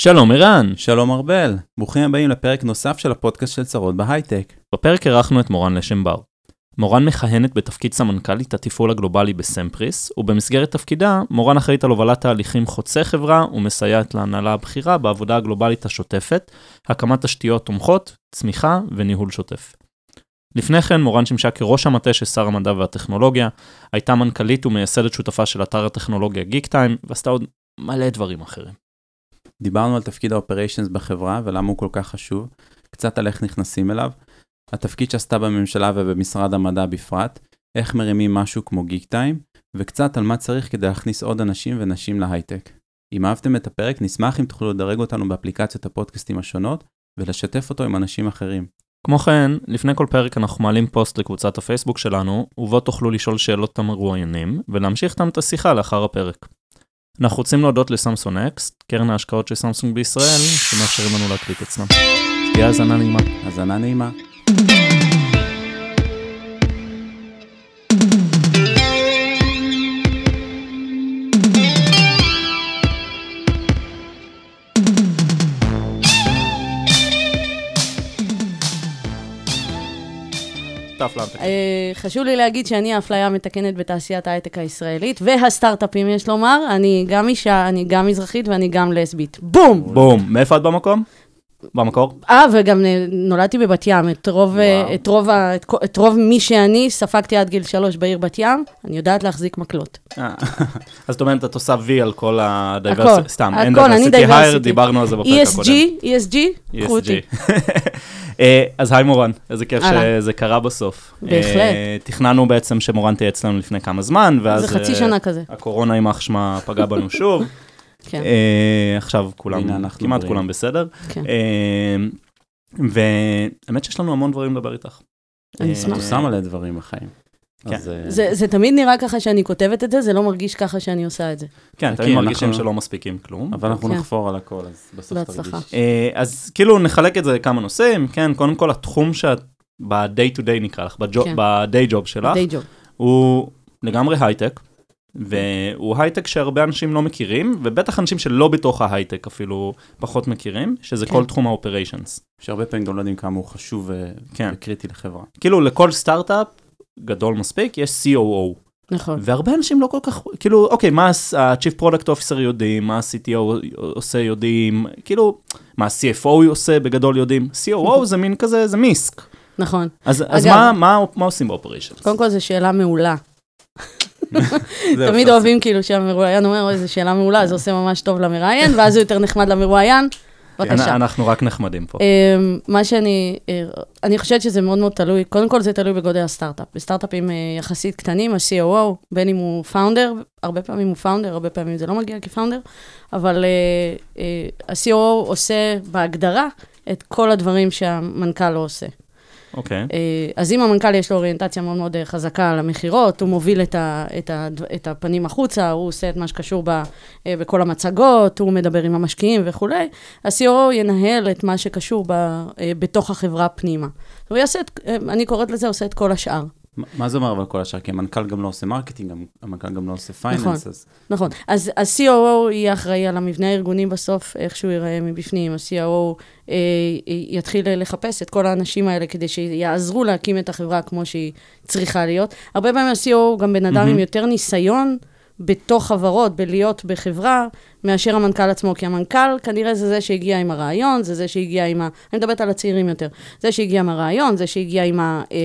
שלום ערן. שלום ארבל, ברוכים הבאים לפרק נוסף של הפודקאסט של צרות בהייטק. בפרק אירחנו את מורן לשם בר. מורן מכהנת בתפקיד סמנכ"לית התפעול הגלובלי בסמפריס, ובמסגרת תפקידה, מורן אחראית על הובלת תהליכים חוצי חברה ומסייעת להנהלה הבכירה בעבודה הגלובלית השוטפת, הקמת תשתיות תומכות, צמיחה וניהול שוטף. לפני כן מורן שימשה כראש המטה של שר המדע והטכנולוגיה, הייתה מנכ"לית ומייסדת שותפה של אתר הטכנולוגיה גיק טיים, ועשתה עוד מלא דברים אחרים. דיברנו על תפקיד האופריישנס בחברה ולמה הוא כל כך חשוב, קצת על איך נכנסים אליו, התפקיד שעשתה בממשלה ובמשרד המדע בפרט, איך מרימים משהו כמו גיק טיים, וקצת על מה צריך כדי להכניס עוד אנשים ונשים להייטק. אם אהבתם את הפרק, נשמח אם תוכלו לדרג אותנו באפליקציות הפודקאסטים השונות, ולשתף אותו עם אנשים אחרים. כמו כן, לפני כל פרק אנחנו מעלים פוסט לקבוצת הפייסבוק שלנו, ובו תוכלו לשאול שאלות המרואיינים, ולהמשיך איתם את השיחה לאחר הפרק. אנחנו רוצים להודות לסמסון אקסט, קרן ההשקעות של סמסונג בישראל, שמאפשרים לנו להקליט אצלם. תהיה האזנה נעימה. האזנה נעימה. אה, חשוב לי להגיד שאני האפליה המתקנת בתעשיית ההייטק הישראלית, והסטארט-אפים, יש לומר. אני גם אישה, אני גם מזרחית ואני גם לסבית. בום! בום. מאיפה את במקום? במקור? אה, וגם נולדתי בבת ים. את רוב, אה, את, רוב, את, את רוב מי שאני ספגתי עד גיל שלוש בעיר בת ים, אני יודעת להחזיק מקלות. אה, אז זאת אומרת, את עושה וי על כל ה diversity. הכל, סתם, אין diversity here, דיברנו על זה בפרק הקודם. ESG, ESG, קחו אותי. אה, אז היי מורן, איזה כיף שזה קרה בסוף. בהחלט. תכננו בעצם שמורן תהיה אצלנו לפני כמה זמן, ואז... זה חצי שנה כזה. הקורונה, יימח שמה, פגע בנו שוב. כן. עכשיו כולם, כמעט כולם בסדר. כן. והאמת שיש לנו המון דברים לדבר איתך. אני אשמח. הוא שם מלא דברים בחיים. כן. זה, זה תמיד נראה ככה שאני כותבת את זה, זה לא מרגיש ככה שאני עושה את זה. כן, תמיד מרגישים שלא מספיקים כלום. אבל אנחנו כן. נחפור על הכל, אז בסוף בהצלחה. תרגיש. אז כאילו נחלק את זה לכמה נושאים, כן, קודם כל התחום שאת ב-day to day נקרא לך, כן. ב-day job שלך. הוא לגמרי הייטק, והוא הייטק שהרבה אנשים לא מכירים, ובטח אנשים שלא בתוך ההייטק אפילו פחות מכירים, שזה כן. כל תחום ה operations. שהרבה פעמים גם לא יודעים כמה הוא חשוב ו- כן. וקריטי לחברה. כאילו לכל סטארט-אפ גדול מספיק, יש COO. נכון. והרבה אנשים לא כל כך, כאילו, אוקיי, מה ה-Chief Product Officer יודעים, מה ה-CTO עושה יודעים, כאילו, מה ה-CFO עושה בגדול יודעים, COO זה מין כזה, זה misc. נכון. אז, אז אגב- מה, מה, מה עושים באופריישנס? קודם כל, זו שאלה מעולה. תמיד אוהבים כאילו שהמרואיין אומר, אוי, זו שאלה מעולה, זה עושה ממש טוב למראיין, ואז הוא יותר נחמד למרואיין. בבקשה. אנחנו רק נחמדים פה. אמ, מה שאני, אה, אני חושבת שזה מאוד מאוד תלוי, קודם כל זה תלוי בגודל הסטארט-אפ. בסטארט-אפים אה, יחסית קטנים, ה-COO, בין אם הוא פאונדר, הרבה פעמים הוא פאונדר, הרבה פעמים זה לא מגיע כפאונדר, אבל אה, ה-COO עושה בהגדרה את כל הדברים שהמנכ"ל לא עושה. אוקיי. אה, אז אם המנכ"ל יש לו אוריינטציה מאוד מאוד אה, חזקה על המכירות, הוא מוביל את, ה, את, ה, את הפנים החוצה, הוא עושה את מה שקשור ב, אה, בכל המצגות, הוא מדבר עם המשקיעים וכולי, ה-COO ינהל את מה שקשור ב, בתוך החברה פנימה. הוא יעשה, את, אני קוראת לזה, עושה את כל השאר. מה- זה אומר אבל כל השאר? כי המנכ"ל גם לא עושה marketing, המנכ"ל גם לא עושה finance, נכון. אז נכון, אז ה-COO יהיה אחראי על המבנה הארגוני בסוף, איך שהוא ייראה מבפנים. ה-COO אה, יתחיל לחפש את כל האנשים האלה כדי שיעזרו להקים את החברה כמו שהיא צריכה להיות. הרבה פעמים ה-COO הוא גם בן אדם מהמם. עם יותר ניסיון בתוך חברות, בלהיות בחברה, מאשר המנכ"ל עצמו, כי המנכ"ל כנראה זה זה שהגיע עם הרעיון, זה זה שהגיע עם ה... אני מדברת על הצעירים יותר. זה שהגיע עם הרעיון, זה שהגיע עם ה... אה,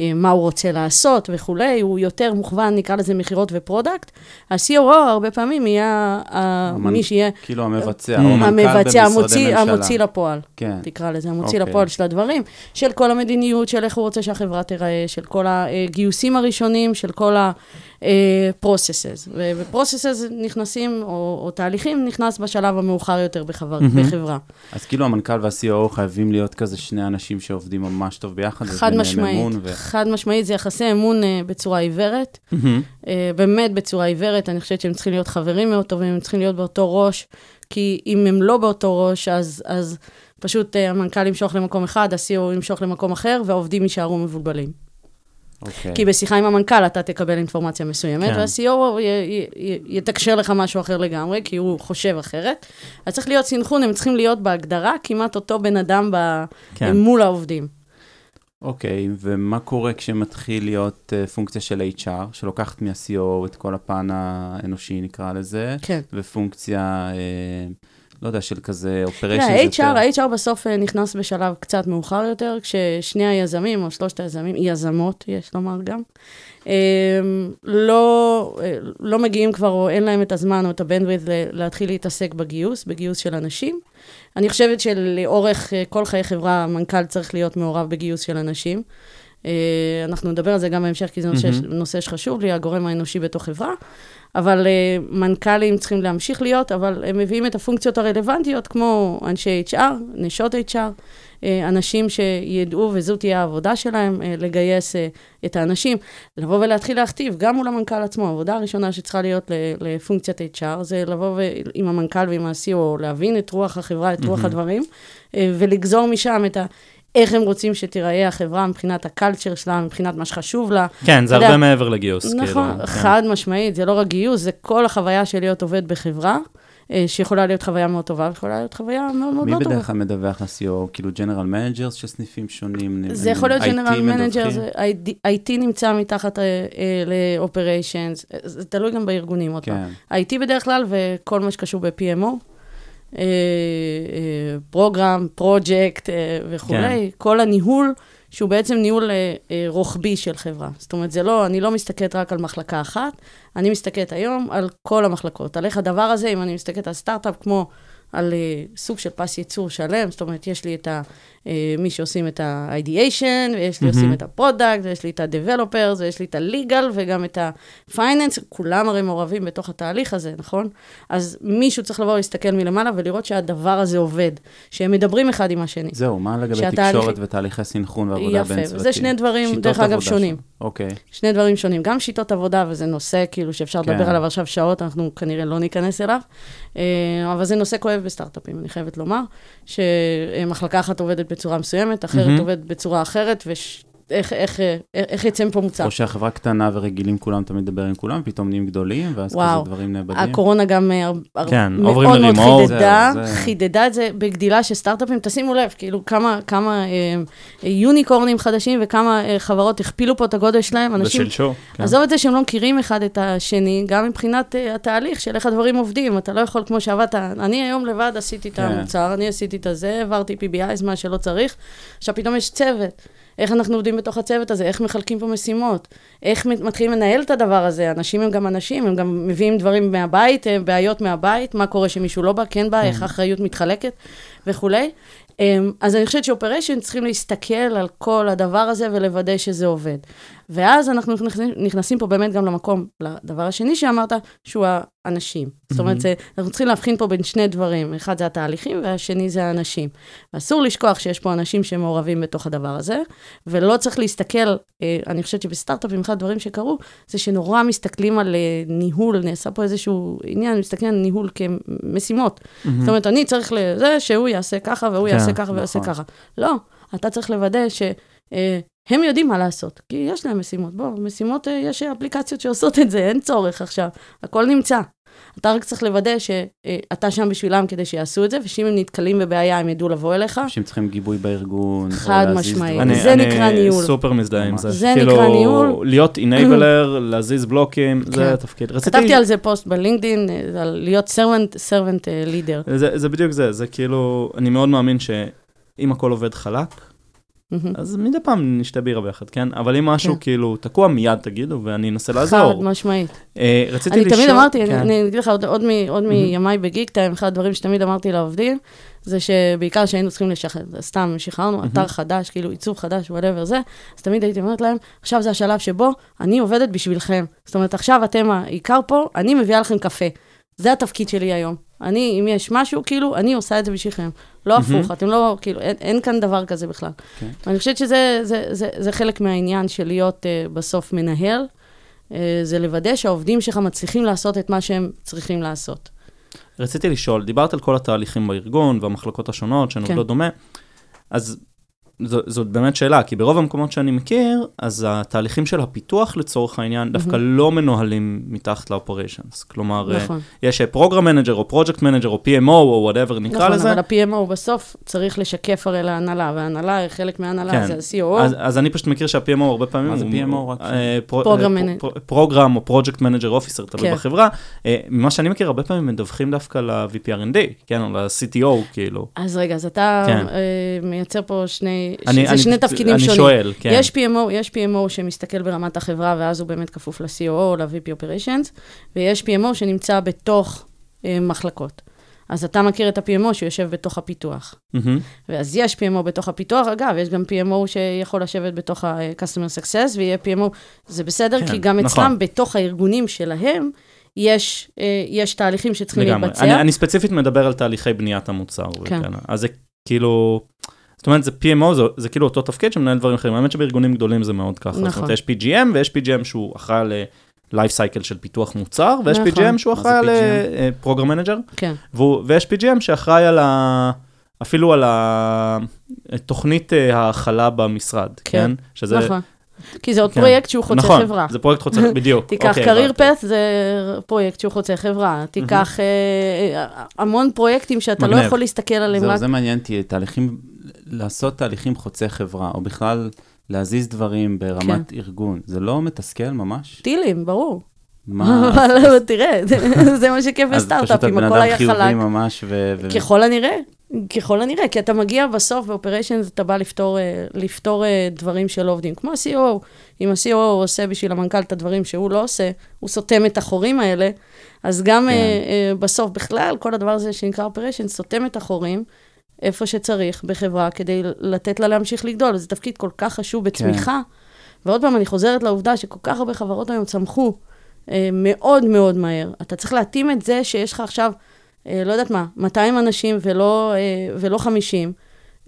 אה, מה הוא רוצה לעשות וכולי, הוא יותר מוכוון, נקרא לזה מכירות ו product. ה-COO הרבה פעמים יהיה המנ- מי שיהיה כאילו המבצע, Mm. או המנכ"ל המבצע, המוציא, ממשלה. המוציא לפועל, כן. תקרא לזה, המוציא אוקיי. לפועל של הדברים, של כל המדיניות, של איך הוא רוצה שהחברה תיראה, של כל הגיוסים הראשונים, של כל ה-processes. ו-processes נכנסים, או, או תהליכים, נכנס בשלב המאוחר יותר בחבר, מהמם. בחברה. אז כאילו המנכ"ל וה-COO חייבים להיות כזה שני אנשים שעובדים ממש טוב ביחד. חד משמעית, ו- חד משמעית, זה יחסי אמון אה, בצורה עיוורת. מהמם. אה, באמת בצורה עיוורת, אני חושבת שהם צריכים להיות חברים מאוד טובים, הם צריכים להיות באותו ראש, כי אם הם לא באותו ראש, אז, אז פשוט אה, המנכ"ל ימשוך למקום אחד, ה-CO ימשוך למקום אחר, והעובדים יישארו מבולבלים. אוקיי. כי בשיחה עם המנכ"ל אתה תקבל אינפורמציה מסוימת, כן. וה-CO י- יתקשר לך משהו אחר לגמרי, כי הוא חושב אחרת. אז צריך להיות סינכרון, הם צריכים להיות בהגדרה כמעט אותו בן אדם ב- כן. מול העובדים. אוקיי, ומה קורה כשמתחיל להיות uh, פונקציה של HR, שלוקחת מה-CO את כל הפן האנושי, נקרא לזה, כן. ופונקציה, uh, לא יודע, של כזה תראה, אופריישנס יותר? ה-HR, בסוף אה, נכנס בשלב קצת מאוחר יותר, כששני היזמים, או שלושת היזמים, יזמות, יש לומר גם, אה, לא, אה, לא מגיעים כבר, או אין להם את הזמן או את הבנדוויד להתחיל להתעסק בגיוס, בגיוס של אנשים. אני חושבת שלאורך אה, כל חיי חברה, המנכ"ל צריך להיות מעורב בגיוס של אנשים. אנחנו נדבר על זה גם בהמשך, כי זה נושא, מהמם. נושא שחשוב לי, הגורם האנושי בתוך חברה. אבל uh, מנכ"לים צריכים להמשיך להיות, אבל הם מביאים את הפונקציות הרלוונטיות, כמו אנשי HR, נשות HR, uh, אנשים שידעו, וזו תהיה העבודה שלהם, uh, לגייס uh, את האנשים, לבוא ולהתחיל להכתיב, גם מול המנכ"ל עצמו. העבודה הראשונה שצריכה להיות לפונקציית HR, זה לבוא ו- עם המנכ"ל ועם ה-COO, להבין את רוח החברה, את רוח. הדברים, uh, ולגזור משם את ה... איך הם רוצים שתיראה החברה מבחינת ה culture שלה, מבחינת מה שחשוב לה, כן, זה הרבה מעבר לגיוס. נכון, כאילו, כן. חד משמעית, זה לא רק גיוס, זה כל החוויה של להיות עובד בחברה, אה, שיכולה להיות חוויה מאוד טובה, ויכולה להיות חוויה מאוד מאוד מי לא טובה. בדרך כל מדווח ל-COO? כאילו general managers של סניפים שונים? זה יכול להיות general manager, מדווחים? זה IT נמצא מתחת אה, ל-operations, זה תלוי גם בארגונים, עוד פעם. כן, IT בדרך כלל, וכל מה שקשור ב-PMO, פרוגרם, פרויקט וכולי, כל הניהול, שהוא בעצם ניהול אה, אה, רוחבי של חברה. זאת אומרת, זה לא, אני לא מסתכלת רק על מחלקה אחת, אני מסתכלת היום על כל המחלקות. על איך הדבר הזה, אם אני מסתכלת על סטארט-אפ כמו על אה, סוג של פס ייצור שלם, זאת אומרת, יש לי את ה, אה, מי שעושים את ה-ideation, ויש לי מהמם. עושים את ה product, ויש לי את ה-developers, ויש לי את ה-legal, וגם את ה-finance, כולם הרי מעורבים בתוך התהליך הזה, נכון? אז מישהו צריך לבוא להסתכל מלמעלה ולראות שהדבר הזה עובד, שהם מדברים אחד עם השני. זהו, מה לגבי שהתהליך- תקשורת ותהליכי סינכרון ועבודה יפה, בין וזה צוותים? שני דברים, דרך אגב, שונים. אוקיי, שני דברים שונים. גם שיטות עבודה, וזה נושא כאילו שאפשר כן. לדבר עליו עכשיו שעות, אנחנו כנראה לא ניכנס אליו, אה, אבל זה נושא כואב בסטארט-אפים, אני חייבת לומר, שמחלקה אחת עובדת בצורה מסוימת, אחרת מהמם. עובדת בצורה אחרת, ואיך איך, אה, איך יצא מפה מוצר. או שהחברה קטנה ורגילים כולם תמיד לדבר עם כולם, פתאום נהיים גדולים, ואז וואו. כזה דברים נאבדים. הקורונה גם אה, הר- הר- כן, מאוד מאוד לרימוט. חידדה, זהו, זה- חידדה את זה בגדילה של סטארט-אפים. תשימו לב, כאילו כמה, כמה אה, יוניקורנים חדשים וכמה אה, חברות הכפילו פה את הגודל שלהם. אנשים בשלשו. כן. עזוב את זה שהם לא מכירים אחד את השני, גם מבחינת uh, התהליך של איך הדברים עובדים. אתה לא יכול כמו שעבדת, אני היום לבד עשיתי את כן. המוצר, אני עשיתי את הזה, העברתי PBI, מה שלא צריך. עכשיו פתאום יש צוות. איך אנחנו עובדים בתוך הצוות הזה, איך מחלקים פה משימות, איך מת- מתחילים לנהל את הדבר הזה. אנשים הם גם אנשים, הם גם מביאים דברים מהבית, אה, בעיות מהבית, מה קורה שמישהו לא בא, כן בא, איך האחריות מתחלקת וכולי. אמ, אז אני חושבת שאופריישן צריכים להסתכל על כל הדבר הזה ולוודא שזה עובד. ואז אנחנו נכנסים, נכנסים פה באמת גם למקום, לדבר השני שאמרת, שהוא האנשים. זאת אומרת, זה, אנחנו צריכים להבחין פה בין שני דברים, אחד זה התהליכים והשני זה האנשים. ואסור לשכוח שיש פה אנשים שמעורבים בתוך הדבר הזה, ולא צריך להסתכל, אה, אני חושבת שבסטארט-אפים, אחד הדברים שקרו, זה שנורא מסתכלים על אה, ניהול, נעשה פה איזשהו עניין, מסתכלים על ניהול כמשימות. מהמם. זאת אומרת, אני צריך לזה שהוא יעשה ככה, והוא כן, יעשה ככה ויעשה נכון. ככה. לא, אתה צריך לוודא שהם יודעים מה לעשות, כי יש להם משימות. בוא, משימות, אה, יש אפליקציות שעושות את זה, אין צורך עכשיו, הכל נמצא. אתה רק צריך לוודא שאתה שם בשבילם כדי שיעשו את זה, ושאם הם נתקלים בבעיה, הם ידעו לבוא אליך. אנשים צריכים גיבוי בארגון, חד. דברים. זה נקרא ניהול. אני סופר מזדהה עם. זה. זה כאילו, נקרא ניהול. להיות אינבלר, להזיז בלוקים, זה כן. התפקיד. רציתי... כתבתי על זה פוסט בלינקדאין, אה, על להיות servant אה, leader. זה, זה בדיוק זה, זה כאילו, אני מאוד מאמין שאם הכל עובד חלק. אז מדי פעם נשתה בירה ביחד, כן? אבל אם משהו כן. כאילו תקוע, מיד תגידו, ואני אנסה חד לעזור. משמעית. אה, רציתי אני לשאול... תמיד אמרתי, כן. אני- אני אגיד לך עוד מימיי ב Geektime, אחד הדברים שתמיד אמרתי לעובדים, זה שבעיקר שהיינו צריכים לשחרר, סתם שחררנו אתר חדש, כאילו עיצוב חדש, whatever זה, אז תמיד הייתי אומרת להם, עכשיו זה השלב שבו אני עובדת בשבילכם. זאת אומרת, עכשיו אתם העיקר פה, אני מביאה לכם קפה. זה התפקיד שלי היום. אני, אם יש משהו, כאילו, אני עושה את זה בשבילכם. לא מהמם. הפוך, אתם לא, כאילו, אין, אין כאן דבר כזה בכלל. כן. אני חושבת שזה זה, זה, זה חלק מהעניין של להיות uh, בסוף מנהל, uh, זה לוודא שהעובדים שלך מצליחים לעשות את מה שהם צריכים לעשות. רציתי לשאול, דיברת על כל התהליכים בארגון והמחלקות השונות, שהן כן. עובדות דומה, אז זו, זאת באמת שאלה, כי ברוב המקומות שאני מכיר, אז התהליכים של הפיתוח לצורך העניין דווקא לא מנוהלים מתחת ל-operations. כלומר, אה, נכון. יש program manager או project manager או PMO או whatever נקרא נכון, לזה. אבל ה-PMO בסוף צריך לשקף הרי להנהלה, וההנהלה, חלק מההנהלה כן. זה ה-COO. אז, אז אני פשוט מכיר שה-PMO הרבה פעמים... מה זה PMO? רק אה, אה, program או project manager officer, תלוי כן. בחברה. אה, ממה שאני מכיר, הרבה פעמים מדווחים דווקא ל- VP R&D, כן, או ל-CTO, כאילו. אז רגע, אז אתה כן. אה, מייצר פה שני, אני- זה אני- שני תפקידים אני שונים. שואל, כן. יש PMO, יש PMO שמסתכל ברמת החברה, ואז הוא באמת כפוף ל-COO או ל-VP Operations, ויש PMO שנמצא בתוך אה, מחלקות. אז אתה מכיר את ה-PMO שיושב בתוך הפיתוח. מהמם. ואז יש PMO בתוך הפיתוח, אגב, יש גם PMO שיכול לשבת בתוך ה-Customer Success, ויהיה PMO, זה בסדר, כן, כי גם נכון. אצלם, בתוך הארגונים שלהם, יש, אה, יש תהליכים שצריכים לגמרי. להתבצע. אני, אני ספציפית מדבר על תהליכי בניית המוצר. כן. וכאלה. אז זה כאילו, זאת אומרת, זה PMO, זה, זה כאילו אותו תפקיד שמנהל דברים אחרים. האמת שבארגונים גדולים זה מאוד ככה. זאת נכון. אומרת, יש PGM ויש PGM שהוא אחראי על לייף סייקל של פיתוח מוצר, ויש נכון. PGM שהוא אחראי על program manager, כן, ויש PGM שאחראי על ה... אפילו על התוכנית אה, ההכלה במשרד, כן. כן? שזה... נכון. כי זה עוד כן. פרויקט שהוא חוצה נכון, חברה. זה פרויקט חוצה, בדיוק. תיקח אוקיי, career. path, זה פרויקט שהוא חוצה חברה. תיקח אה, המון פרויקטים שאתה לא מגניב. יכול להסתכל עליהם זהו, רק... זה מעניין אותי, תהליכים, לעשות תהליכים חוצי חברה, או בכלל להזיז דברים ברמת ארגון, זה לא מתסכל ממש? טילים, ברור. מה? אבל תראה, זה מה שכיף אז פשוט בסטארט-אפים, הבן הכל אדם היה חיובי חלק. ממש. ו- ככל הנראה, ככל הנראה, כי אתה מגיע בסוף באופריישנס, אתה בא לפתור, אה, לפתור אה, דברים שלא עובדים. כמו ה-COO, אם ה-COO עושה בשביל המנכ"ל את הדברים שהוא לא עושה, הוא סותם את החורים האלה, אז גם כן. אה, אה, בסוף, בכלל, כל הדבר הזה שנקרא אופריישנס, סותם את החורים. איפה שצריך בחברה כדי לתת לה להמשיך לגדול. זה תפקיד כל כך חשוב בצמיחה. ועוד פעם, אני חוזרת לעובדה שכל כך הרבה חברות היום צמחו מאוד מאוד מהר. אתה צריך להתאים את זה שיש לך עכשיו, לא יודעת מה, 200 אנשים ולא, אה, ולא 50,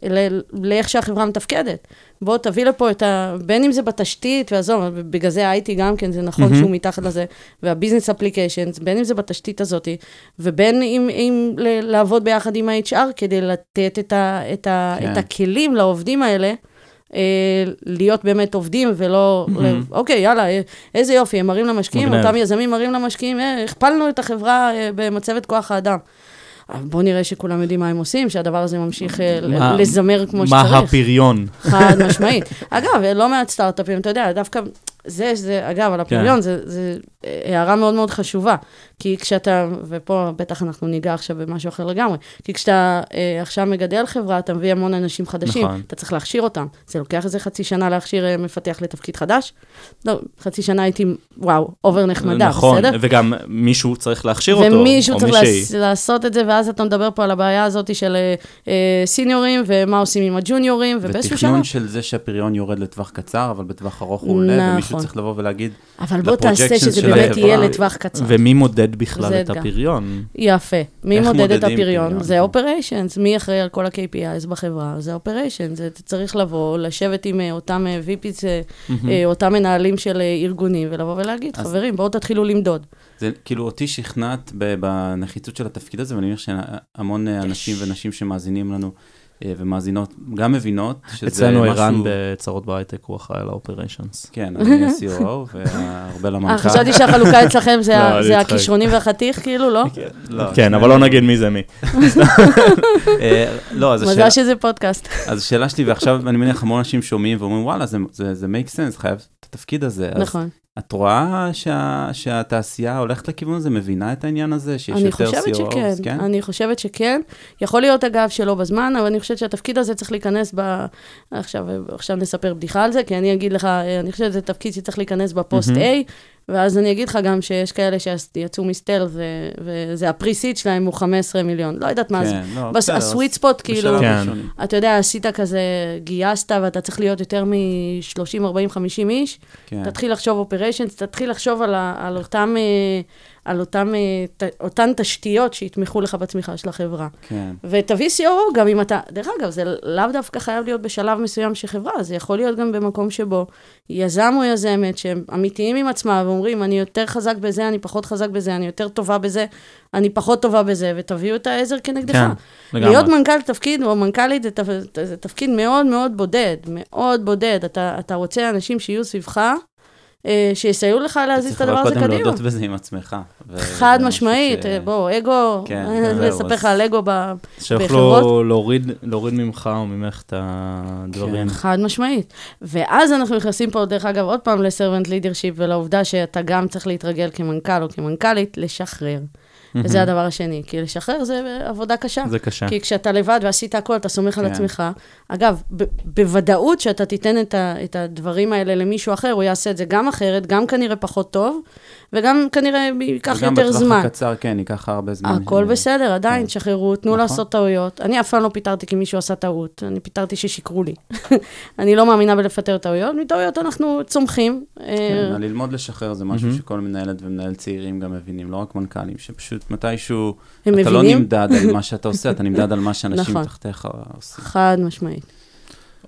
ל- לאיך שהחברה מתפקדת. בוא תביא לפה את ה... בין אם זה בתשתית, ועזוב, בגלל זה ה-IT גם כן, זה נכון מהמם. שהוא מתחת לזה, והביזנס אפליקיישנס, בין אם זה בתשתית הזאת, ובין אם, אם לעבוד ביחד עם ה-HR כדי לתת את, ה, את, ה, כן. את הכלים לעובדים האלה. אה, להיות באמת עובדים ולא, מהמם. אוקיי, יאללה, אה, איזה יופי, הם מראים למשקיעים, מגניב. אותם יזמים מראים למשקיעים, אה, הכפלנו את החברה אה, במצבת כוח האדם. בואו נראה שכולם יודעים מה הם עושים, שהדבר הזה ממשיך אה, מה- לזמר כמו מה שצריך. הפריון? חד משמעית. אגב, לא מעט סטארט-אפים, אתה יודע, דווקא, זה, זה, אגב, על הפריון, זה, זה הערה מאוד מאוד חשובה. כי כשאתה, ופה בטח אנחנו ניגע עכשיו במשהו אחר לגמרי, כי כשאתה אה, עכשיו מגדל חברה, אתה מביא המון אנשים חדשים, נכון. אתה צריך להכשיר אותם. זה לוקח איזה חצי שנה להכשיר אה, מפתח לתפקיד חדש? לא, חצי שנה הייתי, וואו, over נחמדה, נכון, בסדר? וגם מישהו צריך להכשיר אותו, ומישהו צריך מישהי. לעש, לעשות את זה, ואז אתה מדבר פה על הבעיה הזאת של אה, אה, סיניורים, ומה עושים עם הג'וניורים, ובאיזשהו שלב... ותכנון של זה שהפריון יורד לטווח קצר, אבל בטווח ארוך הוא עולה, ומישהו נכון. צריך לבוא ולהגיד, אבל בוא תעשה שזה באמת. יהיה לטווח קצר. ומי מודד בכלל את. הפריון? יפה. מי מודד את הפריון? פריון? זה אופריישנס. מי אחראי על כל ה-KPIs בחברה? זה אופריישנס. צריך לבוא, לשבת עם אה, אותם אה, VPs, אה, אותם מנהלים של ארגונים, ולבוא ולהגיד, חברים, בואו תתחילו למדוד. זה כאילו אותי שכנעת בנחיצות של התפקיד הזה, ואני מניח שהמון אנשים ונשים שמאזינים לנו ומאזינות, גם מבינות שזה אצלנו ערן משהו... בצרות בהייטק, הוא אחראי על ה-operations. כן, אני ה-COO, והרבה למנכ"ל. אה, חשבתי שהחלוקה אצלכם זה לא. הכישרונים והחתיך, כאילו, לא? כן, אבל לא נגיד מי זה מי. אה, לא, אז השאלה... מזל שזה פודקאסט. אז השאלה שלי, ועכשיו אני מניח המון אנשים שומעים ואומרים, וואלה, זה, זה, זה make sense, חייב את התפקיד הזה. נכון. את רואה שה, שהתעשייה הולכת לכיוון הזה, מבינה את העניין הזה, שיש יותר COOs, שכן, כן? אני חושבת שכן. יכול להיות, אגב, שלא בזמן, אבל אני חושבת שהתפקיד הזה צריך להיכנס ב... עכשיו, עכשיו נספר בדיחה על זה, כי אני אגיד לך, אה, אני חושבת שזה תפקיד שצריך להיכנס בפוסט מהמם. ואז אני אגיד לך גם שיש כאלה שיצאו מ stealth, ו- וזה ה pre-seed שלהם הוא 15 מיליון. לא יודעת מה זה. כן, לא, בס- בסדר, ה sweet spot, כאילו, כן. אתה יודע, עשית כזה, גייסת, ואתה צריך להיות יותר מ-30, 40, 50 איש, כן. תתחיל לחשוב operations, תתחיל לחשוב על, ה- על אותם, אה, על אותם, אה, ת, אותן תשתיות שיתמכו לך בצמיחה של החברה. כן. ותביא COO גם אם אתה, דרך אגב, זה לאו דווקא חייב להיות בשלב מסוים של חברה, זה יכול להיות גם במקום שבו יזם או יזמת שהם אמיתיים עם עצמם ואומרים, אני יותר חזק בזה, אני פחות חזק בזה, אני יותר טובה בזה, אני פחות טובה בזה, ותביאו את העזר כנגדך. כן, לגמרי. להיות מנכ"ל תפקיד או מנכ"לית זה, תפ- זה תפקיד מאוד מאוד בודד, מאוד בודד. אתה, אתה רוצה אנשים שיהיו סביבך, שיסייעו לך להזיז את הדבר הזה צריך קדימה. קודם להודות בזה עם עצמך. חד משמעית, ש- אה, בוא, אגו, כן, אה, זהו, לספר לך אז- על אגו ב... שיוכלו בחברות- להוריד, להוריד ממך או ממך את הדברים. חד משמעית. ואז אנחנו נכנסים פה, דרך אגב, עוד פעם לסרבנט לידרשיפ ולעובדה שאתה גם צריך להתרגל כמנכ"ל או כמנכ"לית, לשחרר. וזה הדבר השני, כי לשחרר זה עבודה קשה. זה קשה. כי כשאתה לבד ועשית הכל, אתה סומך על כן. עצמך. אגב, ב- בוודאות שאתה תיתן את, ה, את הדברים האלה למישהו אחר, הוא יעשה את זה גם אחרת, גם כנראה פחות טוב, וגם כנראה ייקח יותר וגם זמן. בטווח הקצר, כן, ייקח הרבה זמן. הכל ש- בסדר, עדיין, כן. תשחררו, תנו נכון. לעשות טעויות. אני אף פעם לא פיטרתי כי מישהו עשה טעות, אני פיטרתי ששיקרו לי. אני לא מאמינה בלפטר טעויות, מטעויות אנחנו צומחים. כן, אה, ללמוד לשחרר זה משהו. שכל מנהלת ומנהל צעירים גם מבינים, לא רק מנכ"לים, שפשוט מתישהו, הם אתה לא מבינים? נמדד על מה שאתה עושה, אתה נמדד על מה שאנשים נכון. תחתיך עושים. חד משמעית.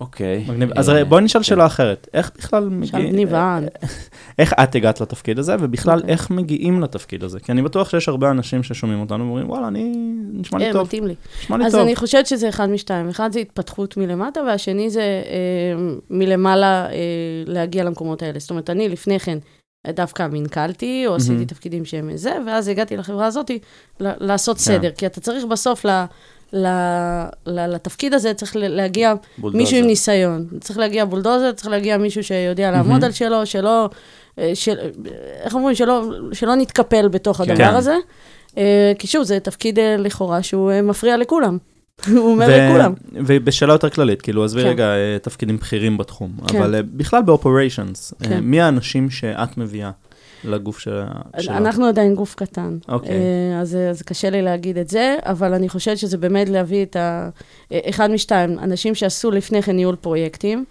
אוקיי. מגניב. אז בואי נשאל כן. שאלה אחרת. איך בכלל מגיעים... ניוון. איך את הגעת לתפקיד הזה, ובכלל אוקיי. איך מגיעים לתפקיד הזה? כי אני בטוח שיש הרבה אנשים ששומעים אותנו ואומרים, וואלה, אני... נשמע לי אה, טוב, מתאים לי. נשמע לי אז טוב. אני חושבת שזה אחד משתיים. אחד זה התפתחות מלמטה, והשני זה אה, מלמעלה אה, להגיע למקומות האלה. זאת אומרת, אני לפני כן דווקא מנכלתי, או עשיתי מהמם. תפקידים שהם זה, ואז הגעתי לחברה הזאת ל- לעשות כן. סדר. כי אתה צריך בסוף ל... ל, ל, לתפקיד הזה צריך להגיע בולדוזר. מישהו עם ניסיון. צריך להגיע בולדוזר, צריך להגיע מישהו שיודע לעמוד. על שלו, שלא, אה, של, איך אומרים, שלא, שלא נתקפל בתוך כן. הדבר הזה. אה, כי שוב, זה תפקיד אה, לכאורה שהוא מפריע לכולם. הוא אומר לכולם. ובשאלה יותר כללית, כאילו, עזבי כן. רגע אה, תפקידים בכירים בתחום, כן. אבל אה, בכלל באופריישנס, אה, כן. מי האנשים שאת מביאה לגוף של-? אנחנו עדיין גוף קטן. אוקיי. אז, אז קשה לי להגיד את זה, אבל אני חושבת שזה באמת להביא את ה... אחד משתיים, אנשים שעשו לפני כן ניהול פרויקטים,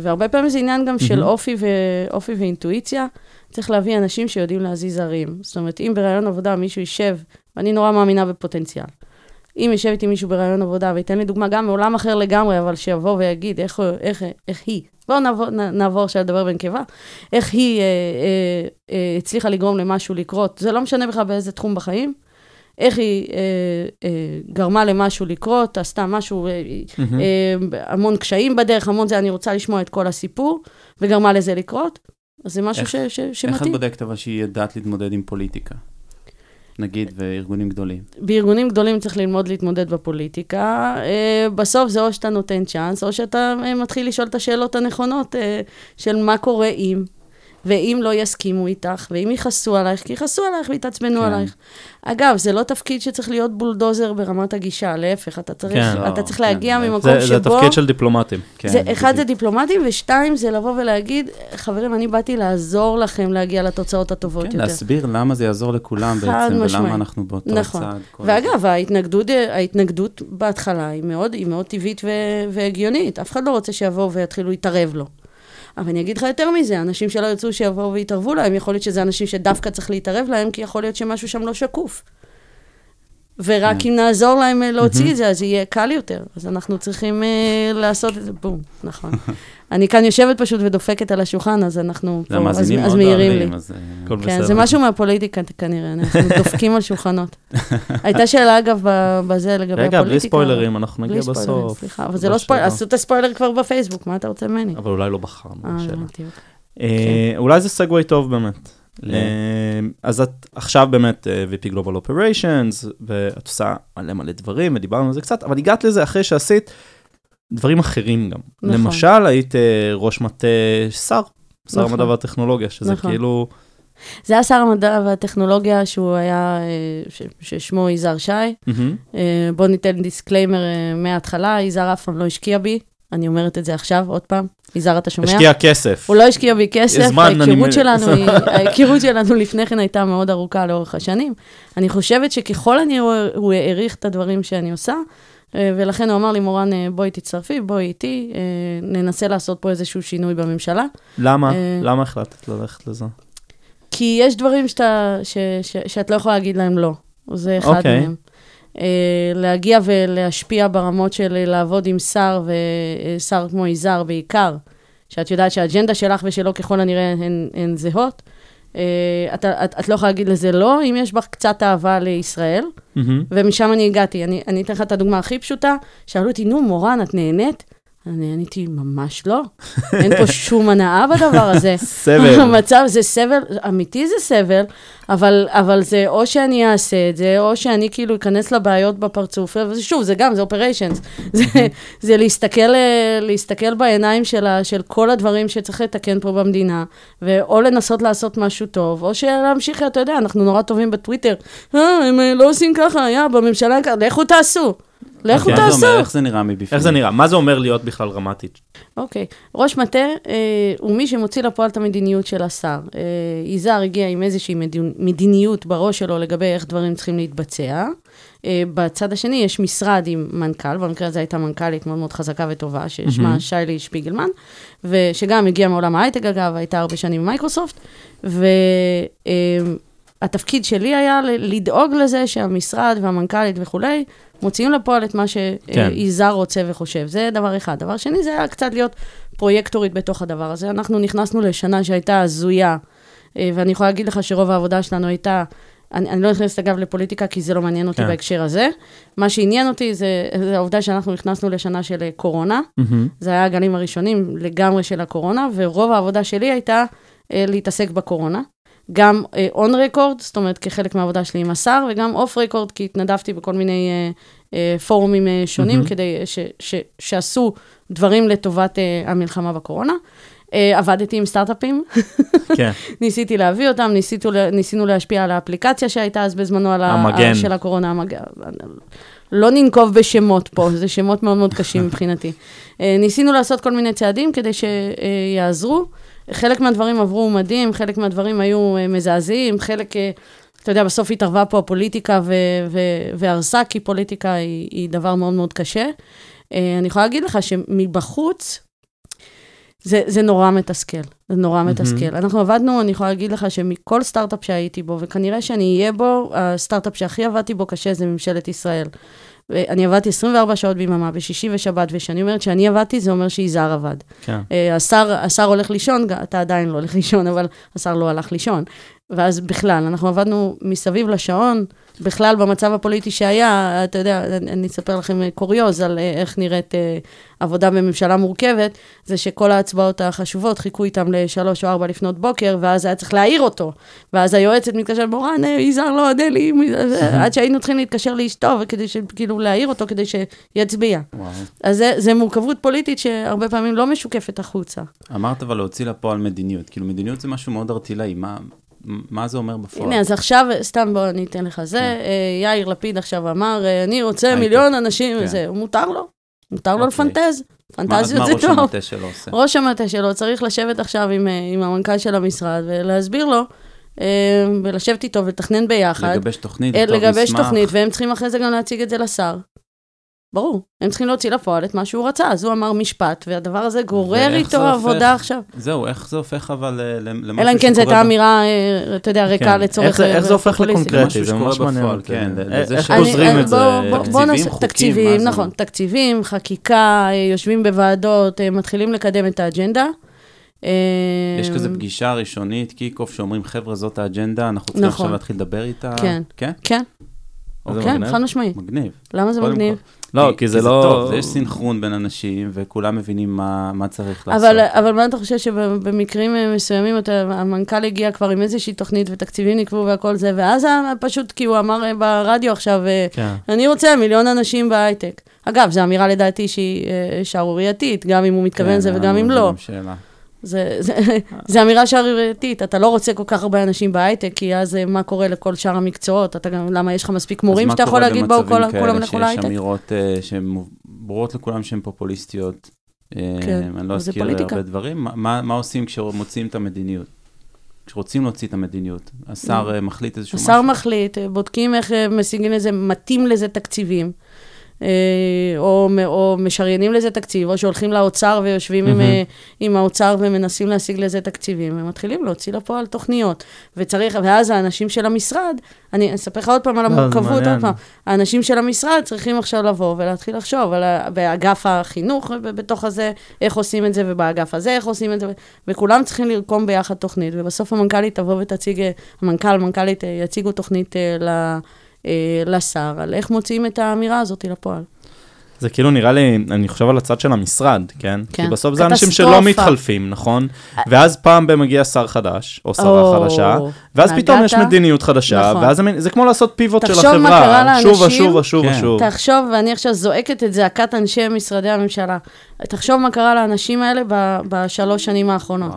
והרבה פעמים זה עניין גם של מהמם. אופי, ו... אופי ואינטואיציה. צריך להביא אנשים שיודעים להזיז הרים. זאת אומרת, אם ברעיון עבודה מישהו יישב, ואני נורא מאמינה בפוטנציאל. אם יושב איתי מישהו ברעיון עבודה, וייתן לי דוגמה גם מעולם אחר לגמרי, אבל שיבוא ויגיד איך, איך, איך היא, בואו נעבור, נעבור עכשיו לדבר בנקבה, איך היא אה, אה, אה, הצליחה לגרום למשהו לקרות, זה לא משנה בכלל באיזה תחום בחיים, איך היא אה, אה, גרמה למשהו לקרות, עשתה משהו, אה, מהמם. אה, המון קשיים בדרך, המון זה, אני רוצה לשמוע את כל הסיפור, וגרמה לזה לקרות, אז זה משהו איך- ש, ש, איך את שמתאים. בודקת אבל שהיא יודעת להתמודד עם פוליטיקה? נגיד, וארגונים גדולים. בארגונים גדולים צריך ללמוד להתמודד בפוליטיקה. אה, בסוף זה או שאתה נותן צ'אנס, או שאתה אה, מתחיל לשאול את השאלות הנכונות אה, של מה קורה אם, ואם לא יסכימו איתך, ואם יכעסו עלייך, כי יכעסו עלייך ויתעצבנו כן. עלייך. אגב, זה לא תפקיד שצריך להיות בולדוזר ברמת הגישה, להפך, אתה צריך, כן. אתה לא, צריך כן, להגיע זה- ממקום זה זה שבו... תפקיד של דיפלומטים. כן, זה, אחד זה בדיוק. דיפלומטי, ושתיים זה לבוא ולהגיד, חברים, אני באתי לעזור לכם להגיע לתוצאות הטובות כן, יותר. להסביר למה זה יעזור לכולם בעצם, משמעית. ולמה אנחנו באותו נכון. כל ואגב, ההתנגדות, ההתנגדות בהתחלה היא מאוד, היא מאוד טבעית ו- והגיונית. אף אחד לא רוצה שיבואו ויתחילו להתערב לו. אבל אני אגיד לך יותר מזה, אנשים שלא ירצו שיבואו ויתערבו להם, יכול להיות שזה אנשים שדווקא צריך להתערב להם, כי יכול להיות שמשהו שם לא שקוף. ורק כן. אם נעזור להם אה, להוציא מהמם. את זה, אז יהיה קל יותר. אז אנחנו צריכים אה, לעשות את זה, בום, נכון. אני כאן יושבת פשוט ודופקת על השולחן, אז אנחנו פה, אז, המאזינים אז מעירים לי. אז... אה, כן. זה משהו מהפוליטיקה כנראה, אנחנו דופקים על שולחנות. הייתה שאלה, אגב, ב- בזה לגבי הפוליטיקה. רגע, בלי ספוילרים, אנחנו נגיע בלי ספוילרים, בסוף. סליחה, אבל זה לא ספוילר. עשו את הספוילר כבר בפייסבוק, מה אתה רוצה ממני? אבל אולי לא בחרנו אה, אוקיי. אה, אולי זה סגווי טוב באמת. אז את עכשיו באמת VP Global Operations, ואת עושה מלא מלא דברים, ודיברנו על זה קצת, אבל הגעת לזה אחרי שעשית דברים אחרים גם. נכון. למשל, היית אה, ראש מטה שר, שר נכון. המדע והטכנולוגיה, שזה נכון. כאילו, זה היה שר המדע והטכנולוגיה, שהוא היה, אה, ש- ששמו יזהר שי. אה, בואו ניתן disclaimer מההתחלה, יזהר אף פעם לא השקיע בי, אני אומרת את זה עכשיו, עוד פעם. יזהר, אתה שומע? השקיע כסף. הוא לא השקיע בי כסף, זמן, אני ההיכרות שלנו, היא- ההיכרות שלנו לפני כן הייתה מאוד ארוכה לאורך השנים. אני חושבת שככל הנראה הוא העריך את הדברים שאני עושה, ולכן הוא אמר לי, מורן, אה, בואי תצטרפי, בואי איתי, אה, ננסה לעשות פה איזשהו שינוי בממשלה. למה? אה, למה החלטת ללכת לזה? כי יש דברים שאתה, ש, ש, שאת לא יכולה להגיד להם לא. זה אחד אוקיי. מהם. Uh, להגיע ולהשפיע ברמות של אה, לעבוד עם שר, ושר כמו יזהר בעיקר, שאת יודעת שהאג'נדה שלך ושלו ככל הנראה הן, הן זהות. Uh, את, את, את לא יכולה להגיד לזה לא, אם יש בך קצת אהבה לישראל, מהמם. ומשם אני הגעתי. אני, אני אתן לך את הדוגמה הכי פשוטה, שאלו אותי, נו, מורן, את נהנית? אני עניתי, ממש לא. אין פה שום הנאה בדבר הזה. סבל. המצב זה סבל, אמיתי זה סבל, אבל, אבל זה או שאני אעשה את זה, או שאני כאילו אכנס לבעיות בפרצוף, ושוב, זה גם, זה אופריישנס. זה, זה להסתכל, אה, להסתכל בעיניים של, ה, של כל הדברים שצריך לתקן פה במדינה, ואו לנסות לעשות משהו טוב, או שלהמשיך, אתה יודע, אנחנו נורא טובים בטוויטר. אה, הם אה, לא עושים ככה, יא, בממשלה ככה, לכו תעשו. לכו אוקיי. תעשו. אומר? איך זה נראה מבפנים? איך זה נראה? מה זה אומר להיות בכלל רמטית? אוקיי. ראש מטה אה, הוא מי שמוציא לפועל את המדיניות של השר. אה, יזהר הגיע עם איזושהי מדינ- מדיניות בראש שלו לגבי איך דברים צריכים להתבצע. אה, בצד השני יש משרד עם מנכ"ל, במקרה הזה הייתה מנכ"לית מאוד מאוד חזקה וטובה, ששמה מהמם. שיילי שפיגלמן, ושגם הגיעה מעולם ההייטק אגב, הייתה הרבה שנים במייקרוסופט, והתפקיד שלי היה לדאוג לזה שהמשרד והמנכ"לית וכולי, מוציאים לפועל את מה כן. שיזהר רוצה וחושב. זה דבר אחד. דבר שני, זה היה קצת להיות פרויקטורית בתוך הדבר הזה. אנחנו נכנסנו לשנה שהייתה הזויה, אה, ואני יכולה להגיד לך שרוב העבודה שלנו הייתה, אני, אני לא נכנסת אגב לפוליטיקה, כי זה לא מעניין אותי כן. בהקשר הזה. מה שעניין אותי זה, זה העובדה שאנחנו נכנסנו לשנה של אה, קורונה. מהמם. זה היה הגלים הראשונים לגמרי של הקורונה, ורוב העבודה שלי הייתה אה, להתעסק בקורונה. גם און uh, רקורד, זאת אומרת כחלק מהעבודה שלי עם השר, וגם אוף רקורד, כי התנדבתי בכל מיני uh, uh, פורומים uh, שונים, mm-hmm. כדי ש, ש, שעשו דברים לטובת uh, המלחמה בקורונה. Uh, עבדתי עם סטארט-אפים, כן. ניסיתי להביא אותם, ניסיתו, ניסינו להשפיע על האפליקציה שהייתה אז בזמנו, על ה- המגן. של הקורונה, המגן. לא ננקוב בשמות פה, זה שמות מאוד מאוד קשים מבחינתי. אה, ניסינו לעשות כל מיני צעדים כדי שיעזרו. חלק מהדברים עברו מדהים, חלק מהדברים היו אה, מזעזעים, חלק, אה, אתה יודע, בסוף התערבה פה הפוליטיקה ו- ו- והרסה, כי פוליטיקה היא, היא דבר מאוד מאוד קשה. אה, אני יכולה להגיד לך שמבחוץ, זה, זה נורא מתסכל, זה נורא מהמם. מתסכל. אנחנו עבדנו, אני יכולה להגיד לך שמכל סטארט-אפ שהייתי בו, וכנראה שאני אהיה בו, הסטארט-אפ שהכי עבדתי בו קשה זה ממשלת ישראל. אני עבדתי 24 שעות ביממה, בשישי ושבת, וכשאני אומרת שאני עבדתי, זה אומר שיזהר עבד. כן. אה, השר, השר הולך לישון, אתה עדיין לא הולך לישון, אבל השר לא הלך לישון. ואז בכלל, אנחנו עבדנו מסביב לשעון, בכלל במצב הפוליטי שהיה, אתה יודע, אני אספר לכם אה, קוריוז על אה, איך נראית אה, עבודה בממשלה מורכבת, זה שכל ההצבעות החשובות חיכו איתם לשלוש או ארבע לפנות בוקר, ואז היה צריך להעיר אותו. ואז היועצת מתקשרת, מורן, יזהר לא עונה לי, עד שהיינו צריכים להתקשר לאשתו, וכדי שכאילו להעיר אותו, כדי שיצביע. וואו. אז זה, זה מורכבות פוליטית שהרבה פעמים לא משוקפת החוצה. אמרת אבל להוציא לפועל מדיניות. כאילו, מדיניות זה משהו מאוד ארטילאי. מה, מה זה אומר בפועל? הנה, אז עכשיו, סתם בוא, אני אתן לך זה. כן. אה, יאיר לפיד עכשיו אמר, אה, אני רוצה. מיליון אנשים, כן. וזה, מותר לו. מותר לו אוקיי. לפנטז. מה, אז פנטזיות מה זה ראש טוב. המטה שלו עושה? ראש המטה שלו צריך לשבת עכשיו עם, אה, עם המנכ"ל של המשרד ולהסביר לו, ולשבת איתו ולתכנן ביחד. לגבש תוכנית, לכתוב לגבש מסמך. תוכנית, והם צריכים אחרי זה גם להציג את זה לשר. ברור, הם צריכים להוציא לפועל את מה שהוא רצה, אז הוא אמר משפט, והדבר הזה גורר איתו זה הופך? עבודה עכשיו. זהו, איך זה הופך אבל אה, ל- למשהו אלא אם כן זו הייתה שקורה ב- אמירה, אה, אתה יודע, ריקה כן. לצורך... איך זה- איך זה אה, הופך. לקונקרטי? משהו זה שקורה ממש מעניין. כן, לזה איך גוזרים אני- את זה? בוא- בוא- בוא תקציבים, חוקים, תקציבים? נכון, תקציבים, חקיקה, יושבים בוועדות, מתחילים לקדם את האג'נדה. יש כזה פגישה ראשונית, kick-off, שאומרים, חבר'ה, זאת האג'נדה, אנחנו צריכים נכון. עכשיו להתחיל לדבר איתה. כן. כן? כן, זה כן. חד משמעית. מגניב. למה זה מגניב? לא, כי זה לא... טוב, יש סינכרון בין אנשים, וכולם מבינים מה מה צריך לעשות. אבל, אבל מה אתה חושב שבמקרים אה, מסוימים אתה, המנכ"ל הגיע כבר עם איזושהי תוכנית ותקציבים נקבעו והכל זה, ואז פשוט כי הוא אמר אה, ברדיו עכשיו, אה, כן. אני רוצה מיליון אנשים בהייטק. אגב, זו אמירה לדעתי שהיא שערורייתית, גם אם הוא מתכוון כן, לזה וגם אה, אם זה לא. שאלה. זה, זה, זה אמירה שערורייתית, אתה לא רוצה כל כך הרבה אנשים בהייטק, כי אז אה, מה קורה לכל שאר המקצועות? אתה גם, למה יש לך מספיק מורים שאתה יכול להגיד, בואו כולם לכו אז מה? קורה במצבים כאלה שיש אמירות אה, שהן ברורות לכולם שהן פופוליסטיות? אה, כן, אני לא אזכיר פוליטיקה. הרבה דברים. מה- מה עושים כשמוציאים את המדיניות? כשרוצים להוציא את המדיניות, השר אה, מחליט איזשהו משהו? השר מחליט, אה, בודקים איך אה, משיגים לזה, מתאים לזה תקציבים. אה, או, או משריינים לזה תקציב, או שהולכים לאוצר ויושבים עם, אה, עם האוצר ומנסים להשיג לזה תקציבים, ומתחילים להוציא לפועל תוכניות. וצריך, ואז האנשים של המשרד, אני אספר לך עוד פעם על לא, המורכבות. עוד פעם, האנשים של המשרד צריכים עכשיו לבוא ולהתחיל לחשוב על באגף החינוך בתוך הזה, איך עושים את זה, ובאגף הזה איך עושים את זה, וכולם צריכים לרקום ביחד תוכנית, ובסוף המנכ"לית תבוא ותציג, המנכ"ל, מנכ"לית אה, יציגו תוכנית ל- לשר, על איך מוציאים את האמירה הזאת לפועל. זה כאילו נראה לי, אני חושב על הצד של המשרד, כן? כן. כי בסוף זה אנשים שלא. מתחלפים, נכון? ואז פעם במגיע שר חדש, או שרה או, חדשה, ואז פתאום יש נגעת? מדיניות חדשה, נכון. ואז זה כמו לעשות פיבוט של תחשוב מה קרה החברה, שוב לאנשים- ושוב ושוב כן. ושוב. תחשוב, ואני עכשיו זועקת את זעקת אנשי משרדי הממשלה, תחשוב מה קרה לאנשים האלה ב- בשלוש שנים האחרונות.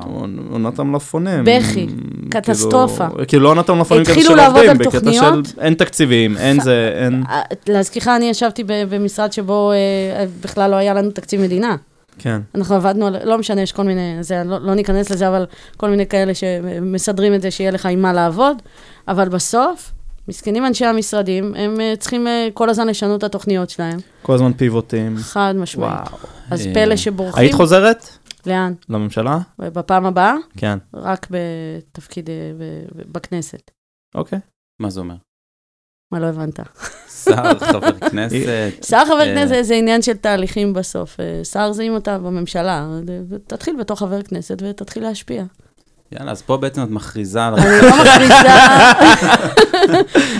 עונת המלפפונים. בכי, כאילו- קטסטרופה. כאילו לא עונת המלפפונים כזה התחילו של לעבוד עובדים, בקטע. של אין תקציבים, אין זה, אין... אה, להזכירך, אני ישבתי במשרד שבו אה, בכלל לא היה לנו תקציב מדינה. כן. אנחנו עבדנו על, לא משנה, יש כל מיני, זה, לא, לא ניכנס לזה, אבל כל מיני כאלה שמסדרים את זה, שיהיה לך עם מה לעבוד, אבל בסוף, מסכנים אנשי המשרדים, הם אה, צריכים אה, כל הזמן לשנות את התוכניות שלהם, כל הזמן פיבוטים. חד משמעית. וואו. אז אה, פלא שבורחים, היית חוזרת לאן? לממשלה? בפעם הבאה? כן. רק בתפקיד אה, ב- ב- בכנסת. אוקיי. מה זה אומר? מה לא הבנת? שר, חבר כנסת. שר חבר כנסת זה עניין של תהליכים בסוף. שר זה אם אתה בממשלה, תתחיל בתור חבר כנסת ותתחיל להשפיע. יאללה, אז פה בעצם את מכריזה על... אני לא מכריזה,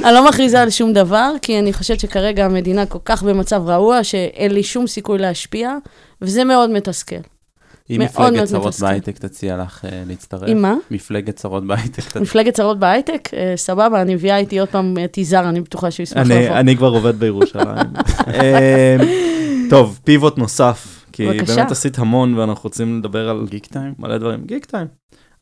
אני לא מכריזה על שום דבר, כי אני חושבת שכרגע המדינה כל כך במצב רעוע, שאין לי שום סיכוי להשפיע, וזה מאוד מתסכל. אם מאוד מפלגת צרות. בהייטק תציע לך אה, להצטרף. עם מה? מפלגת צרות בהייטק. מפלגת צרות בהייטק? אה, סבבה, אני מביאה איתי עוד פעם את יזהר, אני בטוחה שהוא ישמח אני, לבוא. אני כבר עובד בירושלים. אה, טוב, פיבוט נוסף, כי בבקשה. באמת עשית המון ואנחנו רוצים לדבר על גיק טיים? מלא דברים. גיק טיים.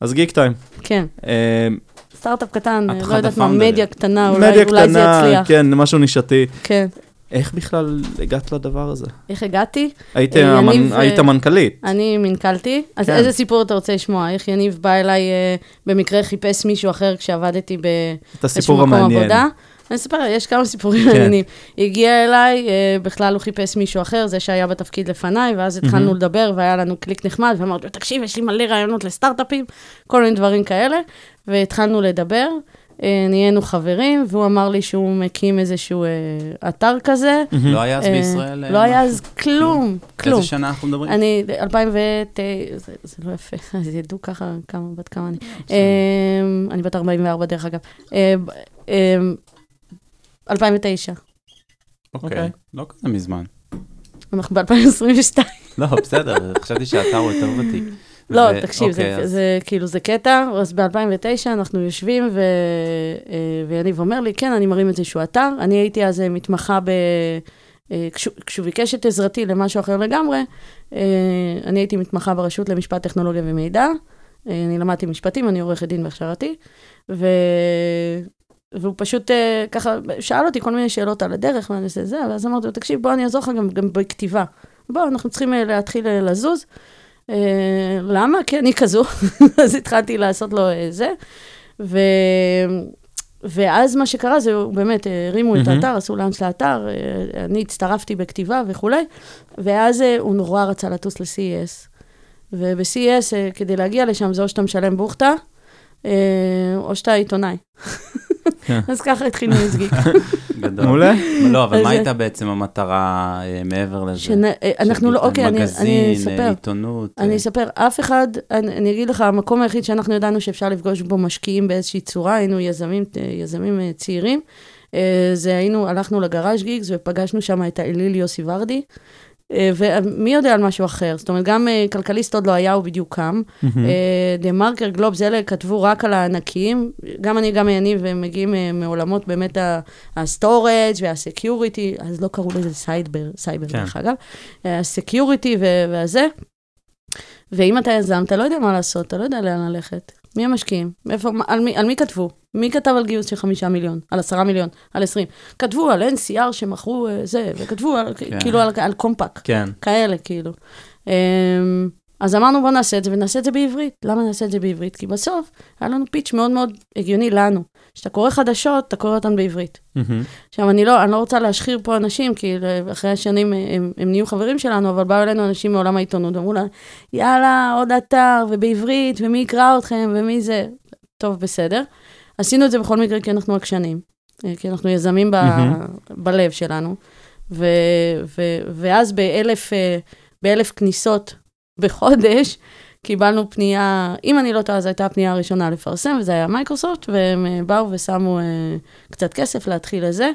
אז גיק טיים. כן, אה, סטארט-אפ קטן, את לא יודעת מה. מדיה קטנה, אולי זה יצליח. כן, משהו נישתי. כן. איך בכלל הגעת לדבר הזה? איך הגעתי? היית, אה, המנ... יניב, אה, היית מנכ"לית. אני מנכ"לתי. אז כן. איזה סיפור אתה רוצה לשמוע? איך יניב בא אליי, אה, במקרה חיפש מישהו אחר כשעבדתי ב... את איזשהו הסיפור מקום המעניין. אני אספר, יש כמה סיפורים כן. מעניינים. הגיע אליי, אה, בכלל הוא חיפש מישהו אחר, זה שהיה בתפקיד לפניי, ואז התחלנו מהמם. לדבר, והיה לנו קליק נחמד, ואמרתי לו, תקשיב, יש לי מלא רעיונות לסטארט-אפים, כל מיני דברים כאלה, והתחלנו לדבר, אה, נהיינו חברים, והוא אמר לי שהוא מקים איזשהו אה, אתר כזה. לא היה אז בישראל? לא היה? אז כלום, כלום. איזה שנה אנחנו מדברים? אני, 2009, זה, זה לא יפה, אז ידעו ככה כמה, בת כמה אני. אני בת 44 דרך אגב. אמ, אמ, 2009, אוקיי, אוקיי. לא כזה מזמן. אנחנו ב-2022. לא, בסדר, חשבתי שהאתר הוא יותר ותיק. לא, תקשיב, זה, אוקיי, זה כאילו, זה קטע, אז ב-2009 אנחנו יושבים, ו, אה, ויניב אומר לי, כן, אני מרים איזשהו אתר. אני הייתי אז אה, מתמחה ב... אה, כשהוא ביקש את עזרתי למשהו אחר לגמרי, אני הייתי מתמחה ברשות למשפט, טכנולוגיה ומידע. אני למדתי משפטים, אני עורכת דין בהכשרתי, ו... והוא פשוט אה, ככה שאל אותי כל מיני שאלות על הדרך, ואני עושה זה, ואז אמרתי לו, תקשיב, בוא אני אעזור לך גם, גם בכתיבה. בוא, אנחנו צריכים אה, להתחיל אה, לזוז. למה? כי אני כזו. אז התחלתי לעשות לו זה. ו... ואז מה שקרה זה, הוא באמת, הרימו את. האתר, עשו לאנץ' לאתר, אני הצטרפתי בכתיבה וכולי, ואז הוא נורא רצה לטוס ל-CES. וב-CES, כדי להגיע לשם, זה או שאתה משלם בוכטה, או שאתה עיתונאי. כן. אז ככה התחילנו לסגיק. גדול. מעולה. לא, אבל מה הייתה בעצם המטרה אה, מעבר לזה? אה, אנחנו לא, אוקיי, אני אני מגזין, אספר. אה, עיתונות. אני אספר, אף אחד, אני, אגיד לך, המקום היחיד שאנחנו ידענו שאפשר לפגוש בו משקיעים באיזושהי צורה, היינו יזמים, צעירים. זה היינו, הלכנו לגראז' גיגס ופגשנו שם את האליל יוסי ורדי. אה, ומי יודע על משהו אחר? זאת אומרת, גם אה, כלכליסט עוד לא היה, הוא בדיוק קם. דה מרקר, גלובס, אלה כתבו רק על הענקיים. גם אני, גם יניב, הם מגיעים אה, מעולמות באמת ה storage וה security, אז לא קראו לזה סייבר, סייבר כן. דרך אגב. ה security והזה. ואם אתה יזם, אתה לא יודע מה לעשות, אתה לא יודע לאן ללכת. מי המשקיעים? מאיפה, על, מי, על מי כתבו? מי כתב על גיוס של חמישה מיליון? על עשרה מיליון? על עשרים? כתבו על NCR שמכרו אה, זה, וכתבו על, כן. כאילו על, על קומפק. כן. כאלה, כאילו. אז אמרנו, בוא נעשה את זה, ונעשה את זה בעברית. למה נעשה את זה בעברית? כי בסוף היה לנו פיץ' מאוד מאוד הגיוני לנו. כשאתה קורא חדשות, אתה קורא אותן בעברית. מהמם. עכשיו, אני לא, אני לא רוצה להשחיר פה אנשים, כי אחרי השנים הם, הם נהיו חברים שלנו, אבל באו אלינו אנשים מעולם העיתונות, אמרו לה, יאללה, עוד אתר, ובעברית, ומי יקרא אתכם, ומי זה. טוב, בסדר. עשינו את זה בכל מקרה כי אנחנו עקשנים, אה, כי אנחנו יזמים ב, מהמם. בלב שלנו. ו, ו, ואז באלף, אה, באלף כניסות בחודש, קיבלנו פנייה, אם אני לא טועה, זו הייתה הפנייה הראשונה לפרסם, וזה היה מייקרוסופט, והם אה, באו ושמו אה, קצת כסף להתחיל לזה.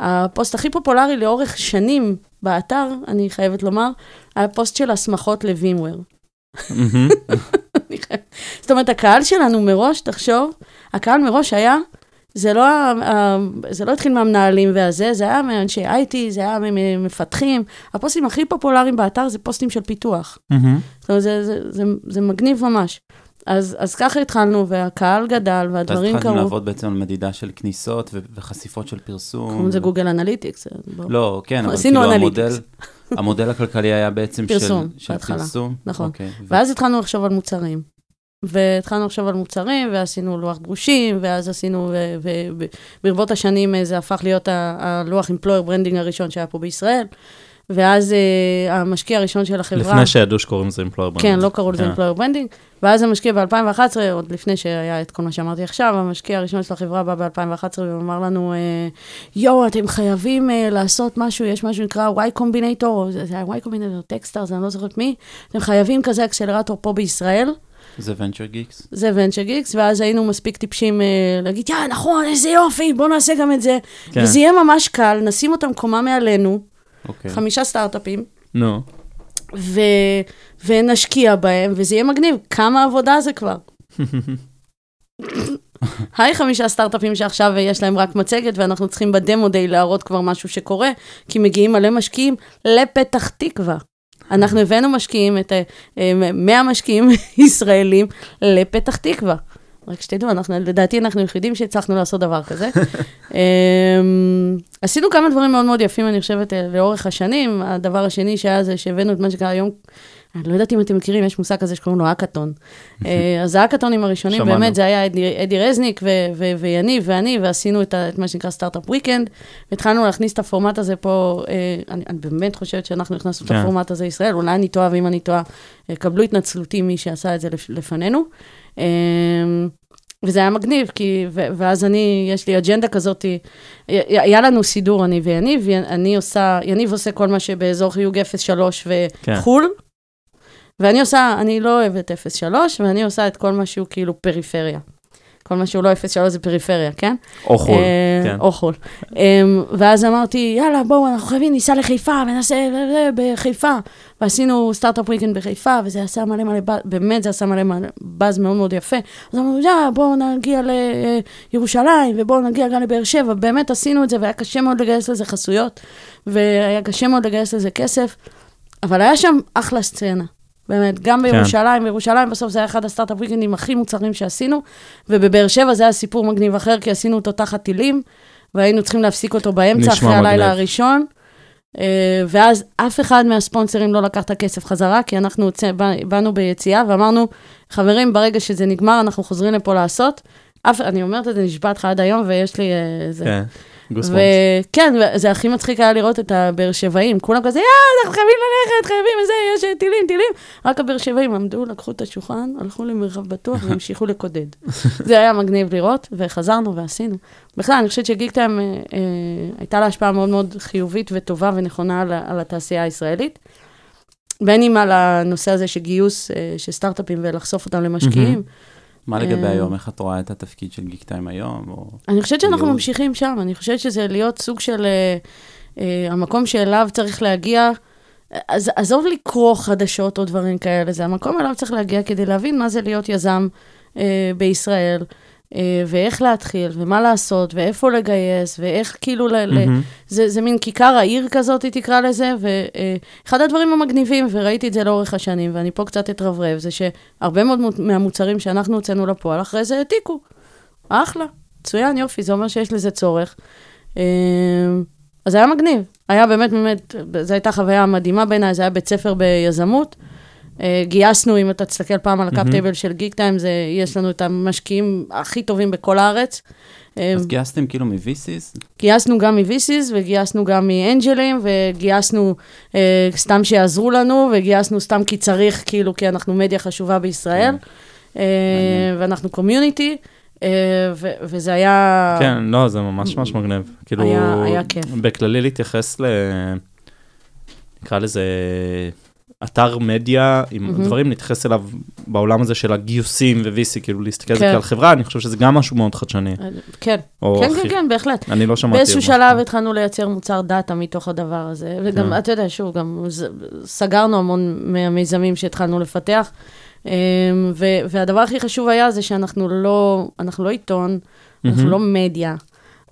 הפוסט הכי פופולרי לאורך שנים באתר, אני חייבת לומר, היה פוסט של הסמכות ל VMware. זאת אומרת, הקהל שלנו מראש, תחשוב, הקהל מראש היה, זה לא, זה לא התחיל מהמנהלים והזה, זה היה מאנשי IT, זה היה ממפתחים. הפוסטים הכי פופולריים באתר זה פוסטים של פיתוח. מהמם. זאת אומרת, זה, זה, זה, זה מגניב ממש. אז, אז ככה התחלנו, והקהל גדל, והדברים קרו. לעבוד בעצם על מדידה של כניסות ו- וחשיפות של פרסום. קוראים לזה Google Analytics. לא, כן, אבל כאילו. המודל, המודל הכלכלי היה בעצם פרסום, של, של בהתחלה. פרסום. נכון. אוקיי. ו- ואז התחלנו לחשוב על מוצרים. והתחלנו לחשוב על מוצרים, ועשינו לוח דרושים, ואז עשינו, וברבות השנים אה, זה הפך להיות הלוח employer branding הראשון שהיה פה בישראל. ואז אה, המשקיע הראשון של החברה... לפני שידעו שקוראים לזה employer brand. כן, לא קראו לזה כן. employer branding. ואז המשקיע ב-2011, עוד לפני שהיה את כל מה שאמרתי עכשיו, המשקיע הראשון של החברה בא ב-2011 ואמר לנו, אה, יואו, אתם חייבים אה, לעשות משהו, יש משהו שנקרא Y Combinator, זה היה Y Combinator, Techstars, אני לא זוכרת מי, אתם חייבים כזה אקסלרטור פה בישראל. זה Venture Geeks? זה ונצ'ר גיקס, ואז היינו מספיק טיפשים אה, להגיד, יא, נכון, איזה יופי, בואו נעשה גם את זה. כן. וזה יהיה ממש קל, נשים אותם קומה מעלינו, אוקיי. חמישה סטארט-אפים, נו. ו... ונשקיע בהם, וזה יהיה מגניב. כמה עבודה זה כבר? היי חמישה סטארט-אפים שעכשיו יש להם רק מצגת, ואנחנו צריכים בדמו דיי להראות כבר משהו שקורה, כי מגיעים מלא משקיעים לפתח תקווה. אנחנו הבאנו משקיעים, את ה- אה, 100 משקיעים ישראלים לפתח תקווה. רק שתדעו, אנחנו, לדעתי אנחנו היחידים שהצלחנו לעשות דבר כזה. אמ, עשינו כמה דברים מאוד מאוד יפים, אני חושבת, אה, לאורך השנים. הדבר השני שהיה זה שהבאנו את מה שקרה היום, אני לא יודעת אם אתם מכירים, יש מושג כזה שקוראים לו האקתון. אה, אז האקתונים הראשונים, שמענו. באמת, זה היה אדי, אדי רזניק ו- ו- ויניב ואני, ועשינו את, ה- את מה שנקרא סטארט-אפ וויקנד, והתחלנו להכניס את הפורמט הזה פה, אה, אני, אני באמת חושבת שאנחנו הכנסנו את כן. הפורמט הזה לישראל, אולי אני טועה, ואם אני טועה, אה, קבלו התנצלותי מי שעשה את זה לפ- לפנינו. אה, וזה היה מגניב, כי, ו- ואז אני, יש לי אג'נדה כזאת, היה לנו סידור, אני ויניב, אני עושה, יניב עושה כל מה שבאזור חיוג 03 כן. וחו"ל, ואני עושה, אני לא אוהבת 03, ואני עושה את כל מה שהוא כאילו פריפריה. כל מה שהוא לא 03 זה פריפריה, כן? או חול, אה, כן. או חול. אמ, ואז אמרתי, יאללה, בואו, אנחנו חייבים, ניסע לחיפה ונעשה בחיפה. ועשינו סטארט-אפ וויקנד בחיפה, וזה עשה מלא מלא באז, באמת זה עשה מלא מלא באז מאוד מאוד יפה. אז אמרנו, יאללה, בואו נגיע לירושלים, ובואו נגיע גם לבאר שבע. באמת עשינו את זה, והיה קשה מאוד לגייס לזה חסויות, והיה קשה מאוד לגייס לזה כסף, אבל היה שם אחלה סצנה. באמת, גם בירושלים, בירושלים בסוף זה היה אחד הסטארט-אפ וויקנדים הכי מוצלחים שעשינו, ובבאר שבע זה היה סיפור מגניב אחר, כי עשינו אותו תחת טילים, והיינו צריכים להפסיק אותו באמצע, אחרי הלילה מגניב. הראשון. אה, ואז אף אחד מהספונסרים לא לקח את הכסף חזרה, כי אנחנו בא- באנו ביציאה ואמרנו, חברים, ברגע שזה נגמר, אנחנו חוזרים לפה לעשות. אף, אני אומרת את זה, נשבעת לך עד היום, ויש לי... אה, זה. כן. וכן, זה הכי מצחיק היה לראות את הבאר שבעים, כולם כזה, יאה, אנחנו חייבים ללכת, חייבים וזה, יש טילים, טילים. רק הבאר שבעים עמדו, לקחו את השולחן, הלכו למרחב בטוח והמשיכו לקודד. זה היה מגניב לראות, וחזרנו ועשינו. בכלל, אני חושבת שגיק טיים אה, אה, הייתה לה השפעה מאוד מאוד חיובית וטובה ונכונה על, על התעשייה הישראלית. בין אם על הנושא הזה של גיוס אה, של סטארט-אפים ולחשוף אותם למשקיעים. מה לגבי אה, היום? איך את רואה את התפקיד של גיק טיים היום? או... אני חושבת שאנחנו. ממשיכים שם, אני חושבת שזה להיות סוג של אה, אה, המקום שאליו צריך להגיע. אז עזוב לקרוא חדשות או דברים כאלה, זה המקום אליו צריך להגיע כדי להבין מה זה להיות יזם אה, בישראל, ואיך להתחיל, ומה לעשות, ואיפה לגייס, ואיך כאילו, ל, ל, מהמם. זה, זה מין כיכר העיר כזאת, היא תקרא לזה, ואחד הדברים המגניבים, וראיתי את זה לאורך השנים, ואני פה קצת אתרברב, זה שהרבה מאוד מו- מהמוצרים שאנחנו הוצאנו לפועל, אחרי זה העתיקו. אחלה, מצוין, יופי, זה אומר שיש לזה צורך. אה, אז היה מגניב, היה באמת, באמת, זו הייתה חוויה מדהימה בעיניי, זה היה בית ספר ביזמות, אה, גייסנו, אם אתה תסתכל פעם על ה cap. table של גיקטיים, זה, יש לנו את המשקיעים הכי טובים בכל הארץ. אה, אז גייסתם כאילו מ-VCs? גייסנו גם מ-VCs וגייסנו גם מאנג'לים, וגייסנו אה, סתם שיעזרו לנו, וגייסנו סתם כי צריך, כאילו, כי אנחנו מדיה חשובה בישראל, אה, מעניין. ואנחנו קומיוניטי, אה, ו- וזה היה... כן, לא, זה ממש ממש מגניב. כאילו, היה- היה כיף. בכללי להתייחס ל... נקרא לזה אתר מדיה עם מהמם. דברים, להתייחס אליו בעולם הזה של הגיוסים ו-VC, כאילו להסתכל על זה כן. כעל חברה, אני חושב שזה גם משהו מאוד חדשני. אה, כן, כן, הכי- כן, כן, בהחלט. אני לא שמעתי. באיזשהו שלב. התחלנו לייצר מוצר דאטה מתוך הדבר הזה, וגם, כן. אתה יודע, שוב, גם סגרנו המון מהמיזמים שהתחלנו לפתח, אמ, ו- והדבר הכי חשוב היה זה שאנחנו לא, אנחנו לא עיתון, אנחנו. לא מדיה.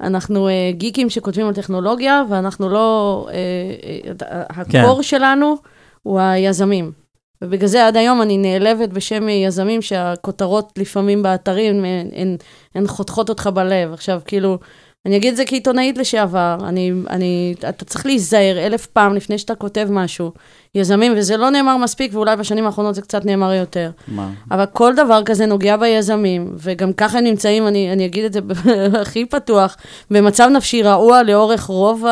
אנחנו אה, גיקים שכותבים על טכנולוגיה, ואנחנו לא... אה, כן. הקור שלנו הוא היזמים. ובגלל זה עד היום אני נעלבת בשם יזמים שהכותרות לפעמים באתרים הן, הן, הן חותכות אותך בלב. עכשיו, כאילו, אני אגיד את זה כעיתונאית לשעבר, אני, אני, אתה צריך להיזהר אלף פעם לפני שאתה כותב משהו. יזמים, וזה לא נאמר מספיק, ואולי בשנים האחרונות זה קצת נאמר יותר. מה? אבל כל דבר כזה נוגע ביזמים, וגם ככה הם נמצאים, אני, אני אגיד את זה הכי פתוח, במצב נפשי רעוע לאורך רוב ה,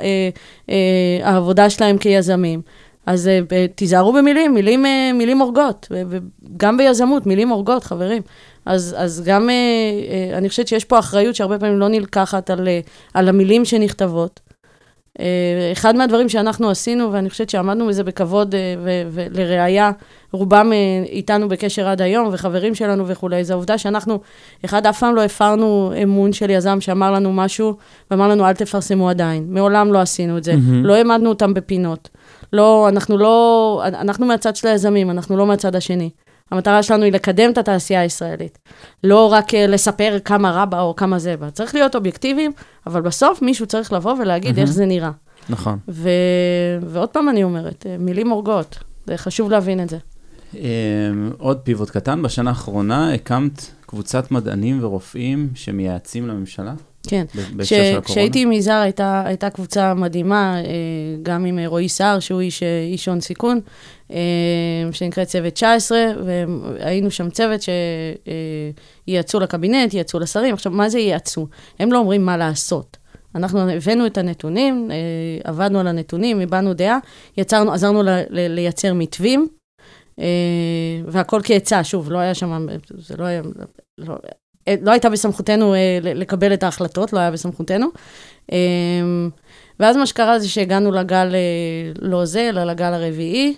אה, אה, העבודה שלהם כיזמים. אז אה, תיזהרו במילים, מילים, אה, מילים הורגות, וגם ביזמות, מילים הורגות, חברים. אז, אז גם, אה, אני חושבת שיש פה אחריות שהרבה פעמים לא נלקחת על, על המילים שנכתבות. אחד מהדברים שאנחנו עשינו, ואני חושבת שעמדנו בזה בכבוד, ולראיה, רובם איתנו בקשר עד היום, וחברים שלנו וכולי, זה העובדה שאנחנו, אחד, אף פעם לא הפרנו אמון של יזם שאמר לנו משהו, ואמר לנו, אל תפרסמו עדיין. מעולם לא עשינו את זה. מהמם. לא העמדנו אותם בפינות. לא, אנחנו לא, אנחנו מהצד של היזמים, אנחנו לא מהצד השני. המטרה שלנו היא לקדם את התעשייה הישראלית. לא רק אה, לספר כמה רע בה או כמה זה בה. צריך להיות אובייקטיביים, אבל בסוף מישהו צריך לבוא ולהגיד איך מהמם. זה נראה. נכון. ו... ועוד פעם אני אומרת, אה, מילים הורגות. זה חשוב להבין את זה. אמ, עוד פיבוט קטן, בשנה האחרונה הקמת קבוצת מדענים ורופאים שמייעצים לממשלה? כן. כשהייתי עם יזהר הייתה, הייתה קבוצה מדהימה, אה, גם עם אה, רועי סער, שהוא איש, אה, איש הון סיכון, שנקרא צוות 19, והיינו שם צוות שייעצו לקבינט, ייעצו לשרים. עכשיו, מה זה ייעצו? הם לא אומרים מה לעשות. אנחנו הבאנו את הנתונים, עבדנו על הנתונים, הבענו דעה, יצרנו, עזרנו ל, ל, לייצר מתווים, והכל כעצה, שוב, לא היה שם, זה לא היה, לא, לא הייתה בסמכותנו אה, לקבל את ההחלטות, לא היה בסמכותנו. אה, ואז מה שקרה זה שהגענו לגל, אה, לא זה, אלא לגל הרביעי,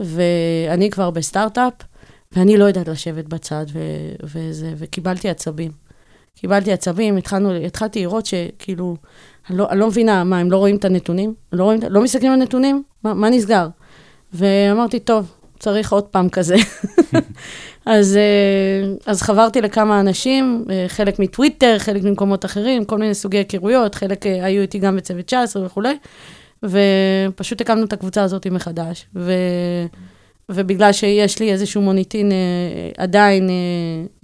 ואני כבר בסטארט-אפ, ואני לא יודעת לשבת בצד, ו- וזה, וקיבלתי עצבים. קיבלתי עצבים, התחלנו, התחלתי לראות שכאילו, אני לא, אני לא מבינה, מה, הם לא רואים את הנתונים? לא, רואים, לא מסתכלים על נתונים? מה, מה נסגר? ואמרתי, טוב, צריך עוד פעם כזה. אז, אה, אז חברתי לכמה אנשים, אה, חלק מטוויטר, חלק ממקומות אחרים, כל מיני סוגי היכרויות, חלק אה, היו איתי גם בצוות 19 וכולי, ופשוט הקמנו את הקבוצה הזאת מחדש. ו... ובגלל שיש לי איזשהו מוניטין אה, עדיין אה,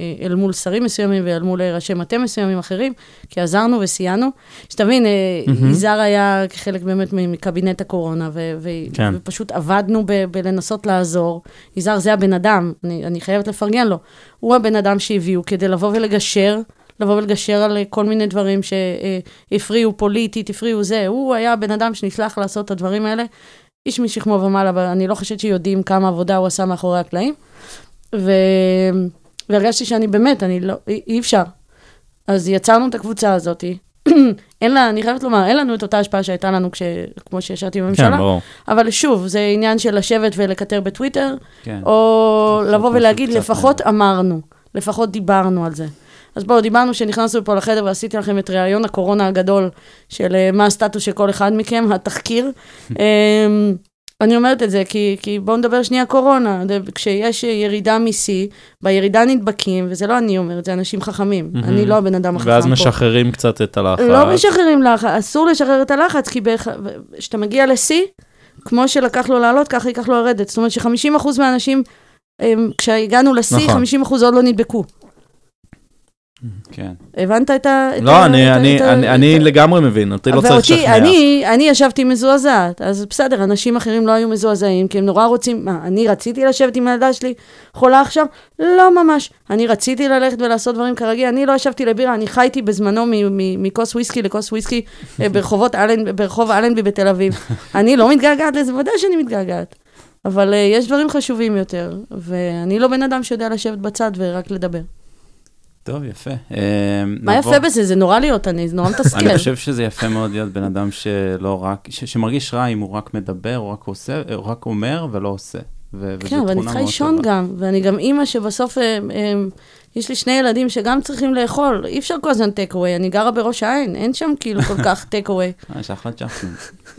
אה, אל מול שרים מסוימים ואל מול אה, ראשי מטה מסוימים אחרים, כי עזרנו וסייענו. שתבין, אה, מהמם. יזהר היה חלק באמת מקבינט הקורונה, ו- ו- כן. ופשוט עבדנו ב- בלנסות לעזור. יזהר זה הבן אדם, אני, אני חייבת לפרגן לו. הוא הבן אדם שהביאו כדי לבוא ולגשר, לבוא ולגשר על אה, כל מיני דברים שהפריעו פוליטית, הפריעו זה. הוא היה הבן אדם שנשלח לעשות את הדברים האלה. איש משכמו ומעלה, אבל אני לא חושבת שיודעים כמה עבודה הוא עשה מאחורי הקלעים. ו... והרגשתי שאני באמת, אני לא, אי, אפשר. אז יצרנו את הקבוצה הזאת. אין לה, אני חייבת לומר, אין לנו את אותה השפעה שהייתה לנו כש, כמו שישבתי בממשלה, כן, ברור. אבל שוב, זה עניין של לשבת ולקטר בטוויטר, כן. או לבוא ולהגיד, לפחות אמרנו, לפחות דיברנו על זה. אז בואו, דיברנו שנכנסנו פה לחדר ועשיתי לכם את ראיון הקורונה הגדול של אה, מה הסטטוס של כל אחד מכם, התחקיר. אמ, אני אומרת את זה כי, כי בואו נדבר שנייה קורונה. כשיש ירידה משיא, בירידה נדבקים, וזה לא אני אומרת, זה אנשים חכמים. מהמם. אני לא הבן אדם החכם ואז פה. משחררים קצת את הלחץ. לא משחררים לחץ, אסור לשחרר את הלחץ, כי כשאתה מגיע לשיא, כמו שלקח לו לעלות, ככה ייקח לו לרדת. זאת אומרת ש-50% מהאנשים, הם, כשהגענו לשיא, נכון. 50% עוד לא נדבקו. כן. הבנת את ה... לא, אני- לגמרי מבין, אותי לא צריך לשכנע. אני, ישבתי מזועזעת, אז בסדר, אנשים אחרים לא היו מזועזעים, כי הם נורא רוצים, מה, אני רציתי לשבת עם הילדה שלי חולה עכשיו? לא ממש. אני רציתי ללכת ולעשות דברים כרגיל, אני לא ישבתי לבירה, אני חייתי בזמנו מכוס וויסקי לכוס וויסקי אה, ברחוב אלנבי בתל אביב. אני לא מתגעגעת לזה, ודאי שאני מתגעגעת. אבל uh, יש דברים חשובים יותר, ואני לא בן אדם שיודע לשבת בצד ורק לדבר. טוב, יפה. אה, מה יפה בזה? זה נורא להיות אני, זה נורא מתסכל. אני חושב שזה יפה מאוד להיות בן אדם שלא רק, שמרגיש רע אם הוא רק מדבר, או רק עושה, או רק אומר ולא עושה. כן, ואני תכונה צריכה לישון. גם, ואני גם אימא שבסוף, הם, יש לי שני ילדים שגם צריכים לאכול, אי אפשר כל הזמן טק אווי, אני גרה בראש העין, אין שם כאילו כל כך טק אווי. אה, יש אחלה צ'פסים.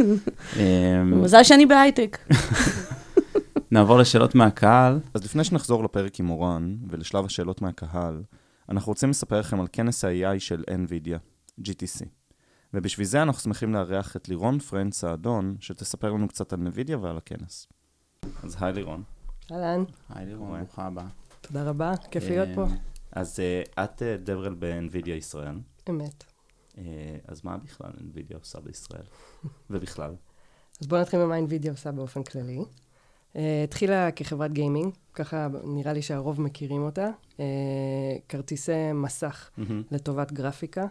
אמ, מזל שאני בהייטק. נעבור לשאלות מהקהל. אז לפני שנחזור לפרק עם מורן ולשלב השאלות מהקהל, אנחנו רוצים לספר לכם על כנס ה-AI של NVIDIA, GTC. ובשביל זה אנחנו שמחים לארח את לירון פרנד סעדון, שתספר לנו קצת על NVIDIA ועל הכנס. אז היי לירון. אהלן, היי לירון, ברוכה הבאה. תודה רבה, כיף להיות פה. אמ, אז uh, את uh, דברל ב-NVIDIA ישראל, אמת. אז מה בכלל NVIDIA עושה בישראל? ובכלל. אז בואו נתחיל ממה NVIDIA עושה באופן כללי. Uh, התחילה כחברת גיימינג, ככה נראה לי שהרוב מכירים אותה. Uh, כרטיסי מסך לטובת גרפיקה.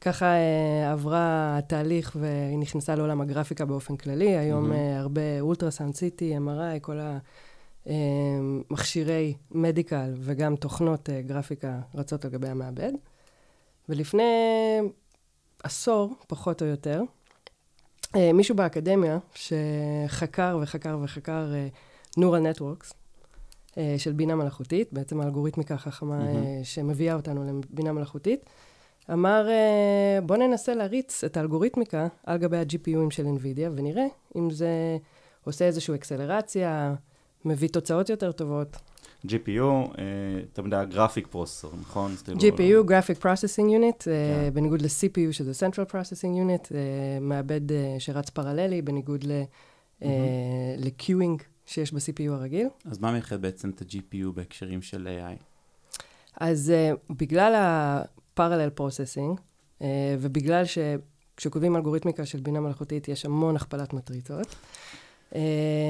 ככה uh, עברה התהליך והיא נכנסה לעולם הגרפיקה באופן כללי. היום uh, הרבה אולטרסאונד סיטי, MRI, כל המכשירי מדיקל וגם תוכנות גרפיקה רצות על גבי המעבד. ולפני עשור, פחות או יותר, אה, מישהו באקדמיה שחקר וחקר וחקר אה, Neural Networks אה, של בינה מלאכותית, בעצם האלגוריתמיקה החכמה אה, מהמם. שמביאה אותנו לבינה מלאכותית, אמר, אה, בוא ננסה להריץ את האלגוריתמיקה על גבי ה-GPUים של NVIDIA, ונראה אם זה עושה איזושהי אקסלרציה, מביא תוצאות יותר טובות. GPU, uh, תמיד היה גרפיק פרוססור, נכון? GPU, Graphic Processing Unit, אה, כן. בניגוד ל-CPU, שזה Central Processing Unit, אה, מעבד אה, שרץ פרללי, בניגוד ל- אה, ל-Queuing שיש ב-CPU הרגיל. אז מה מייחד בעצם את ה-GPU בהקשרים של AI? אז uh, בגלל ה-Parallel Processing, uh, ובגלל שכשכותבים אלגוריתמיקה של בינה מלאכותית, יש המון הכפלת מטריצות. אה,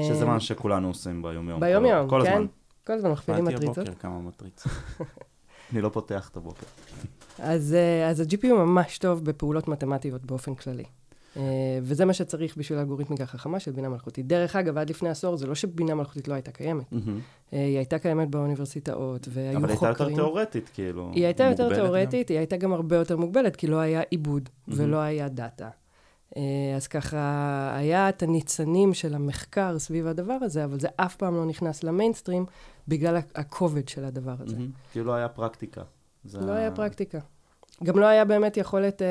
שזה מה שכולנו עושים ביום-יום. ביום-יום, כל כן? הזמן. כל הזמן מכפילים באתי מטריצות. הבוקר כמה מטריצות. אני לא פותח את הבוקר. אז, אה, אז ה-GPU ממש טוב בפעולות מתמטיות באופן כללי. אה, וזה מה שצריך בשביל האלגוריתמיקה החכמה של בינה מלאכותית. דרך אגב, עד לפני עשור זה לא שבינה מלאכותית לא הייתה קיימת. אה, היא הייתה קיימת באוניברסיטאות, והיו אבל הייתה חוקרים. יותר תיאורטית, כאילו. היא הייתה יותר. תיאורטית, היא הייתה גם הרבה יותר מוגבלת, כי לא היה עיבוד. ולא היה דאטה. אה, אז ככה, היה את הניצנים של המחקר סביב הדבר הזה, אבל זה אף פעם לא נכנס למיינסטרים בגלל הכובד של הדבר הזה. מהמם. כאילו לא היה פרקטיקה. זה לא היה פרקטיקה. גם לא היה באמת יכולת אה,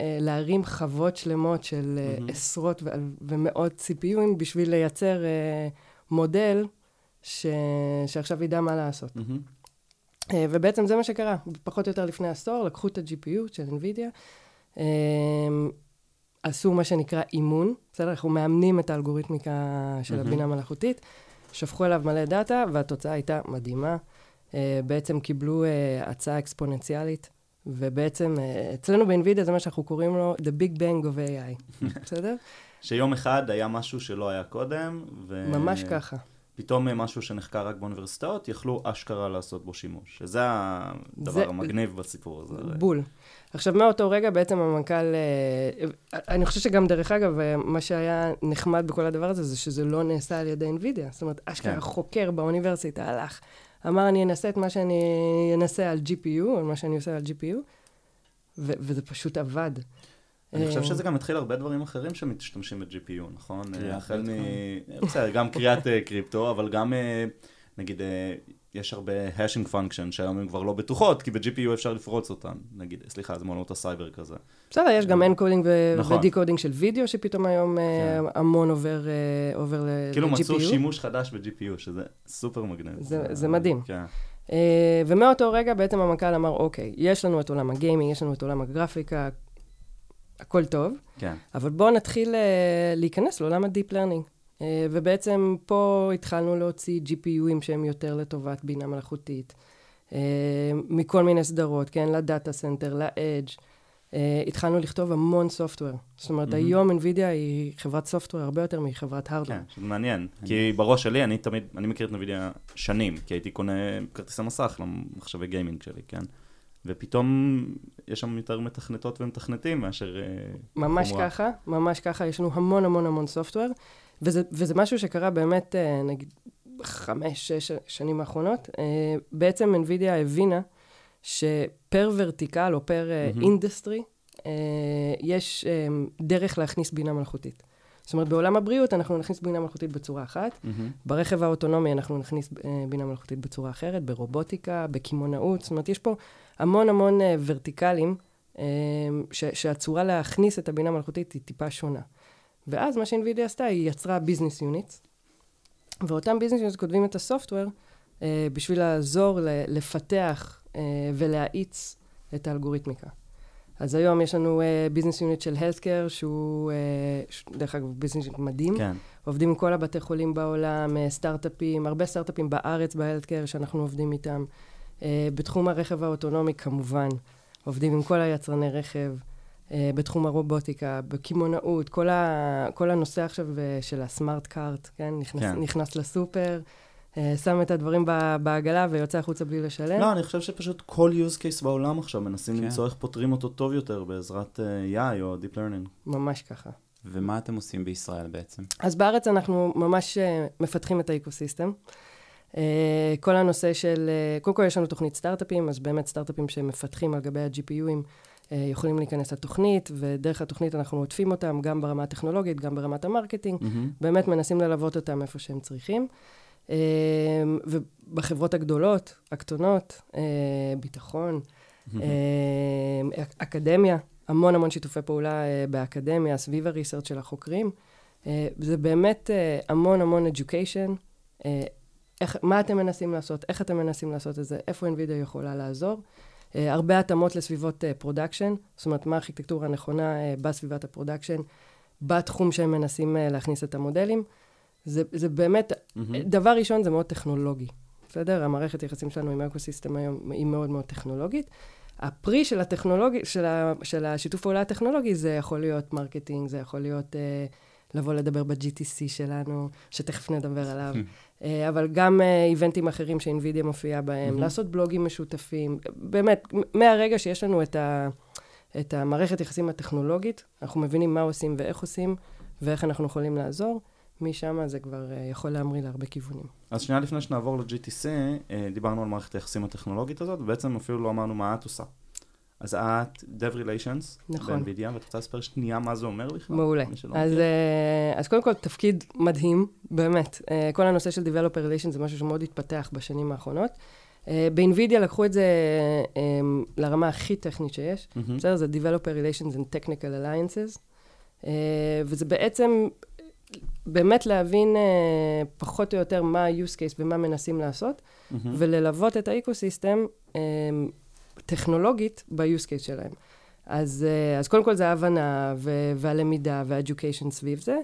אה, להרים חוות שלמות של אה, מהמם. עשרות ו- ומאות CPUים בשביל לייצר אה, מודל ש... שעכשיו ידע מה לעשות. מהמם. אה, ובעצם זה מה שקרה, פחות או יותר לפני עשור, לקחו את ה-GPU של NVIDIA, אה, עשו מה שנקרא אימון, בסדר? אנחנו מאמנים את האלגוריתמיקה של. הבינה המלאכותית, שפכו אליו מלא דאטה, והתוצאה הייתה מדהימה. אה, בעצם קיבלו אה, הצעה אקספוננציאלית, ובעצם אה, אצלנו ב-NVIDIA זה מה שאנחנו קוראים לו The Big Bang of AI, בסדר? שיום אחד היה משהו שלא היה קודם, ו... ממש ככה. פתאום משהו שנחקר רק באוניברסיטאות, יכלו אשכרה לעשות בו שימוש. שזה הדבר זה- המגניב בסיפור הזה. בול. עכשיו, מאותו רגע בעצם המנכ"ל, אה, אני חושב שגם דרך אגב, אה, מה שהיה נחמד בכל הדבר הזה, זה שזה לא נעשה על ידי NVIDIA. זאת אומרת, אשכרה כן. חוקר באוניברסיטה הלך, אמר, אני אנסה את מה שאני אנסה על GPU, על מה שאני עושה על GPU, ו- וזה פשוט עבד. אני חושב אה, שזה גם התחיל הרבה דברים אחרים שמשתמשים ב-GPU, נכון? כריית החל מ... ביטקוין. בסדר, גם כריית אה, קריפטו, אבל גם, אה, נגיד, אה, יש הרבה hashing function שהיום הן כבר לא בטוחות, כי ב-GPU אפשר לפרוץ אותן. נגיד, סליחה, זה מעולמות הסייבר כזה. בסדר, יש גם encoding נכון. ו decoding של וידאו, שפתאום היום אה, כן. המון עובר אה, ל-GPU. כאילו מצאו שימוש חדש ב-GPU, שזה סופר מגניב. זה- מדהים. כן. ומאותו רגע בעצם המנכ"ל אמר, אוקיי, יש לנו את עולם הגיימינג, יש לנו את עולם הגרפיקה, הכל טוב, כן. אבל בואו נתחיל uh, להיכנס לעולם ה-Deep Learning. Uh, ובעצם פה התחלנו להוציא GPUים שהם יותר לטובת בינה מלאכותית. אה, מכל מיני סדרות, כן? ל data center, ל edge. אה, התחלנו לכתוב המון software. זאת אומרת, מהמם. היום NVIDIA היא חברת software הרבה יותר מחברת hardware. כן, שזה מעניין. כי בראש שלי, אני תמיד, אני מכיר את NVIDIA שנים, כי הייתי קונה כרטיסי מסך למחשבי גיימינג שלי, כן? ופתאום יש שם יותר מתכנתות ומתכנתים מאשר... אה, ממש חומרה. ככה, ממש ככה, יש לנו המון המון המון software, וזה, וזה משהו שקרה באמת, אה, נגיד, חמש, שש שנים האחרונות. אה, בעצם NVIDIA הבינה ש per vertical או per מהמם. industry, יש דרך להכניס בינה מלאכותית. זאת אומרת, בעולם הבריאות אנחנו נכניס בינה מלאכותית בצורה אחת, מהמם. ברכב האוטונומי אנחנו נכניס בינה מלאכותית בצורה אחרת, ברובוטיקה, בקמעונאות, זאת אומרת, יש פה המון המון אה, ורטיקלים, אה, ש, שהצורה להכניס את הבינה המלאכותית היא טיפה שונה. ואז מה ש NVIDIA עשתה, היא יצרה business units, ואותם business units כותבים את ה software אה, בשביל לעזור לפתח ולהאיץ את האלגוריתמיקה. אז היום יש לנו business unit של healthcare, שהוא, ש- דרך אגב, business unit מדהים. כן. עובדים עם כל הבתי חולים בעולם, סטארט-אפים, הרבה סטארט-אפים בארץ ב healthcare שאנחנו עובדים איתם. אה, בתחום הרכב האוטונומי כמובן, עובדים עם כל היצרני רכב. אה, בתחום הרובוטיקה, בקמעונאות, כל, ה, כל הנושא עכשיו אה, של הסמארט קארט, כן? נכנס, כן. נכנס לסופר, שם את הדברים ב- בעגלה ויוצא החוצה בלי לשלם. לא, אני חושב שפשוט כל use case בעולם עכשיו מנסים כן. למצוא איך פותרים אותו טוב יותר בעזרת AI או Deep Learning. ממש ככה. ומה אתם עושים בישראל בעצם? אז בארץ אנחנו ממש אה, מפתחים את האקוסיסטם. אה, כל הנושא של, אה, קודם כל יש לנו תוכנית סטארט-אפים, אז באמת סטארט-אפים שמפתחים על גבי ה-GPUים אה, יכולים להיכנס לתוכנית, ודרך התוכנית אנחנו עוטפים אותם גם ברמה הטכנולוגית, גם ברמת ה marketing, מהמם. באמת מנסים ללוות אותם איפה שהם צריכים. ובחברות הגדולות, הקטנות, ביטחון, אה, אקדמיה, המון המון שיתופי פעולה באקדמיה, סביב ה research של החוקרים. זה באמת המון המון education, איך, מה אתם מנסים לעשות, איך אתם מנסים לעשות את זה, איפה NVIDIA יכולה לעזור. אה, הרבה התאמות לסביבות production, זאת אומרת, מה הארכיטקטורה הנכונה אה, בסביבת ה production, בתחום שהם מנסים אה, להכניס את המודלים. זה, זה באמת, מהמם. דבר ראשון, זה מאוד טכנולוגי, בסדר? המערכת יחסים שלנו עם האקוסיסטם היום היא מאוד מאוד טכנולוגית. הפרי של הטכנולוגי, של, ה, של השיתוף פעולה הטכנולוגי, זה יכול להיות marketing, זה יכול להיות אה, לבוא לדבר ב-GTC שלנו, שתכף נדבר עליו, אה, אבל גם אה, איבנטים אחרים שאינווידיה מופיעה בהם, מהמם. לעשות בלוגים משותפים. באמת, מהרגע שיש לנו את, ה, את המערכת יחסים הטכנולוגית, אנחנו מבינים מה עושים ואיך עושים, ואיך אנחנו יכולים לעזור. משם זה כבר אה, יכול להמריא להרבה כיוונים. אז שנייה לפני שנעבור ל-GTC, אה, דיברנו על מערכת היחסים הטכנולוגית הזאת, ובעצם אפילו לא אמרנו מה את עושה. אז את Dev Relations, נכון. ב-NVIDIA, ואת רוצה לספר שנייה מה זה אומר בכלל? מעולה. אז? אה, אז קודם כל, תפקיד מדהים, באמת. אה, כל הנושא של Developer Relation זה משהו שמאוד התפתח בשנים האחרונות. אה, ב-NVIDIA לקחו את זה לרמה הכי טכנית שיש. מהמם. בסדר? זה Developer Relations and Technical Alliances. וזה בעצם באמת להבין אה, פחות או יותר מה ה-use case ומה מנסים לעשות, מהמם. וללוות את האקוסיסטם אה, טכנולוגית ב-use case שלהם. אז, אה, אז קודם כל זה ההבנה והלמידה וה-education סביב זה,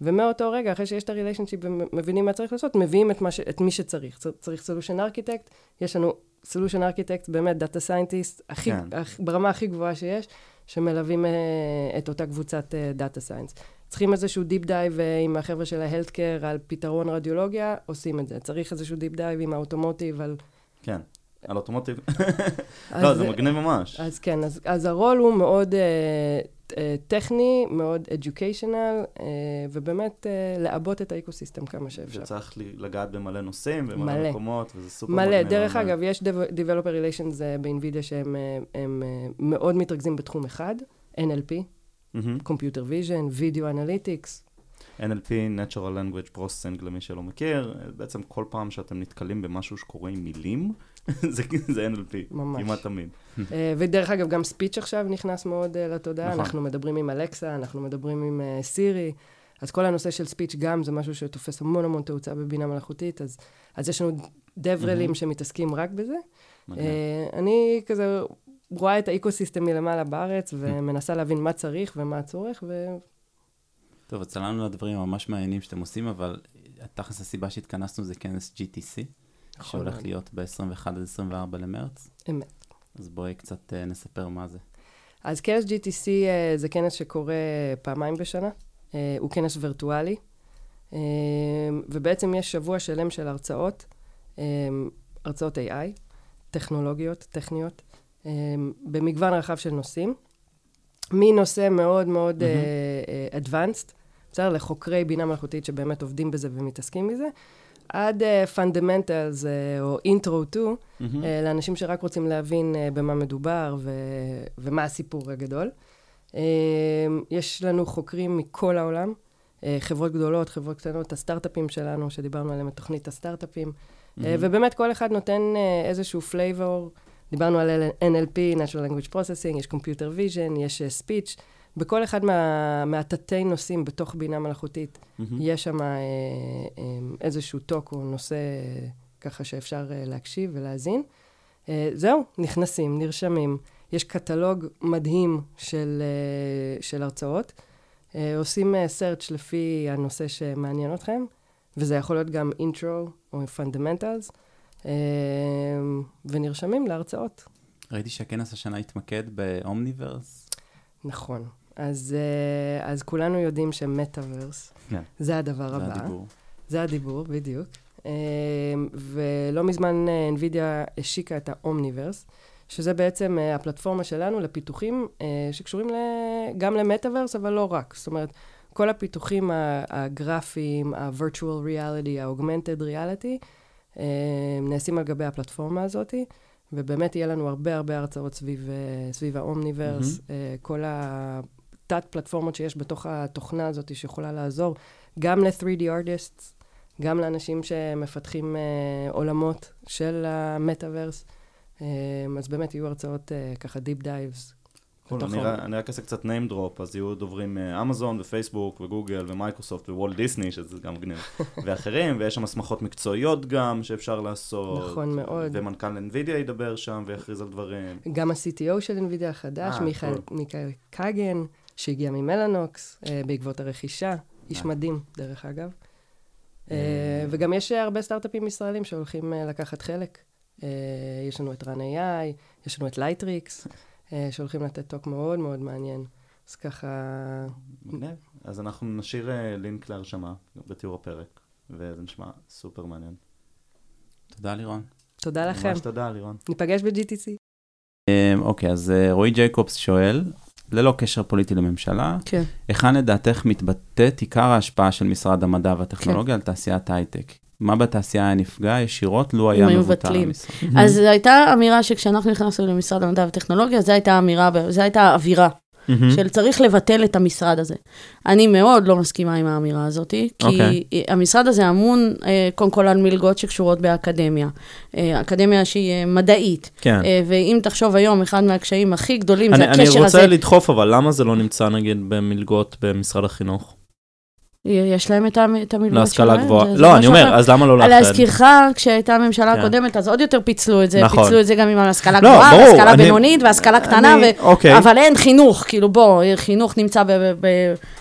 ומאותו רגע, אחרי שיש את ה relationship ומבינים מה צריך לעשות, מביאים את, מה ש- את מי שצריך. צר- צריך solution architect, יש לנו solution architect, באמת data scientist, הכי, כן. ברמה הכי גבוהה שיש, שמלווים אה, את אותה קבוצת data science. צריכים איזשהו deep dive עם החבר'ה של ה healthcare על פתרון רדיולוגיה, עושים את זה. צריך איזשהו deep dive עם ה automotive על... כן, על אוטומוטיב. אז- לא, זה מגניב ממש. אז כן, אז, אז הרול הוא מאוד אה, אה, טכני, מאוד educational, אה, ובאמת אה, לעבות את האקוסיסטם כמה שאפשר. וצריך ל- לגעת במלא נושאים, במלא מלא. מקומות, וזה סופר מלא, מגניב. דרך באמת. אגב, יש Dev- Developer Relations אה, ב-NVIDIA שהם הם, אה, מאוד מתרכזים בתחום אחד, NLP, מהמם. Computer Vision, Video Analytics, NLP, Natural Language Processing, למי שלא מכיר, בעצם כל פעם שאתם נתקלים במשהו שקורה עם מילים, זה, זה NLP, ממש. כמעט תמיד. אה, ודרך אגב, גם ספיץ' עכשיו נכנס מאוד אה, לתודעה. נכון. אנחנו מדברים עם אלקסה, אנחנו מדברים עם אה, סירי. אז כל הנושא של ספיץ' גם זה משהו שתופס המון המון תאוצה בבינה מלאכותית. אז, אז יש לנו דברלים. שמתעסקים רק בזה. אה, אני כזה רואה את האקוסיסטם מלמעלה בארץ, ומנסה להבין מה צריך ומה הצורך, ו... טוב, אז צללנו לדברים הממש מעניינים שאתם עושים, אבל תכלס הסיבה שהתכנסנו זה כנס GTC. שהולך מאוד. להיות ב-21 עד 24 למרץ. אמת. אז בואי קצת אה, נספר מה זה. אז כנס GTC אה, זה כנס שקורה פעמיים בשנה. אה, הוא כנס וירטואלי, אה, ובעצם יש שבוע שלם של הרצאות, אה, הרצאות AI, טכנולוגיות, טכניות, אה, במגוון רחב של נושאים. מנושא מאוד מאוד אה, uh, advanced, בסדר? לחוקרי בינה מלאכותית שבאמת עובדים בזה ומתעסקים בזה, עד uh, fundamentals uh, או intro to, מהמם. uh, לאנשים שרק רוצים להבין uh, במה מדובר ו- ומה הסיפור הגדול. Uh, יש לנו חוקרים מכל העולם, uh, חברות גדולות, חברות קטנות, הסטארט-אפים שלנו, שדיברנו עליהם, את תוכנית הסטארט-אפים, uh, ובאמת כל אחד נותן uh, איזשהו flavor. דיברנו על NLP, Natural Language Processing, יש Computer Vision, יש uh, Speech. בכל אחד מה, מהתתי נושאים בתוך בינה מלאכותית, מהמם. יש שם אה, אה, איזשהו טוק או נושא אה, ככה שאפשר אה, להקשיב ולהאזין. אה, זהו, נכנסים, נרשמים. יש קטלוג מדהים של, אה, של הרצאות. אה, עושים אה, search לפי הנושא שמעניין אתכם, וזה יכול להיות גם intro או fundamentals, אה, ונרשמים להרצאות. ראיתי שהכנס השנה התמקד באומניברס. נכון. אז, אה, אז כולנו יודעים שמטאוורס כן. זה הדבר זה הבא. הדיבור. זה הדיבור, בדיוק. אה, ולא מזמן אה, NVIDIA השיקה את האומניברס, שזה בעצם הפלטפורמה שלנו לפיתוחים שקשורים גם למטאוורס, אבל לא רק. זאת אומרת, כל הפיתוחים ה- הגרפיים, ה-virtual reality, ה-augmented reality, נעשים על גבי הפלטפורמה הזאת, ובאמת יהיה לנו הרבה הרבה הרצאות סביב, סביב ה Omniverse. אה, כל התת-פלטפורמות שיש בתוך התוכנה הזאת שיכולה לעזור גם ל-3D artists, גם לאנשים שמפתחים אה, עולמות של המטאוורס. אה, אז באמת יהיו הרצאות אה, ככה Deep Dives. cool, בתוך אני רק- אני רק אעשה קצת name drop, אז יהיו דוברים אמזון ופייסבוק וגוגל ומייקרוסופט ו Walt Disney, שזה גם מגניב, ואחרים, ויש שם הסמכות מקצועיות גם שאפשר לעשות. נכון מאוד. ומנכ"ל NVIDIA ידבר שם ויכריז על דברים. גם ה-CTO של NVIDIA החדש, אה, מיכאל. מיכאל קגן, שהגיע ממלאנוקס אה, בעקבות הרכישה. איש. מדהים, דרך אגב. אה. וגם יש הרבה סטארט-אפים ישראלים שהולכים אה, לקחת חלק. אה, יש לנו את Run:AI, יש לנו את לייטריקס, אה, שהולכים לתת talk מאוד מאוד מעניין. אז ככה, מגניב. אז אנחנו נשאיר אה, לינק להרשמה בתיאור הפרק, וזה נשמע סופר מעניין. תודה, לירון. תודה לכם. ממש תודה, לירון. ניפגש ב-GTC. אמ, אוקיי, אז אה, רועי ג'ייקובס שואל, ללא קשר פוליטי לממשלה, כן. היכן לדעתך מתבטאת עיקר ההשפעה של משרד המדע כן. והטכנולוגיה על תעשיית ההייטק? מה בתעשייה היה נפגע ישירות לו היה מבוטל. המשרד? אז זו הייתה אמירה שכשאנחנו נכנסנו למשרד המדע והטכנולוגיה, זו הייתה אמירה, זו הייתה האווירה מהמם. של צריך לבטל את המשרד הזה. אני מאוד לא מסכימה עם האמירה הזאת, כי אוקיי. המשרד הזה אמון אה, קודם כל על מלגות שקשורות באקדמיה. אה, אקדמיה שהיא אה, מדעית. כן. ואם תחשוב היום, אחד מהקשיים הכי גדולים זה אני, אני הקשר רוצה הזה. לדחוף, אבל למה זה לא נמצא נגיד במלגות במשרד החינוך? יש להם את המ- את המלגות להשכלה שלהם, גבוהה. זה- זה לא, אני אומר. אז למה לא לאחד? להזכירך, כשהייתה הממשלה כן. הקודמת, אז עוד יותר פיצלו את זה. נכון. פיצלו את זה גם עם השכלה לא, גבוהה, והשכלה בינונית, והשכלה קטנה, אוקיי. אבל אין חינוך, כאילו בוא, חינוך נמצא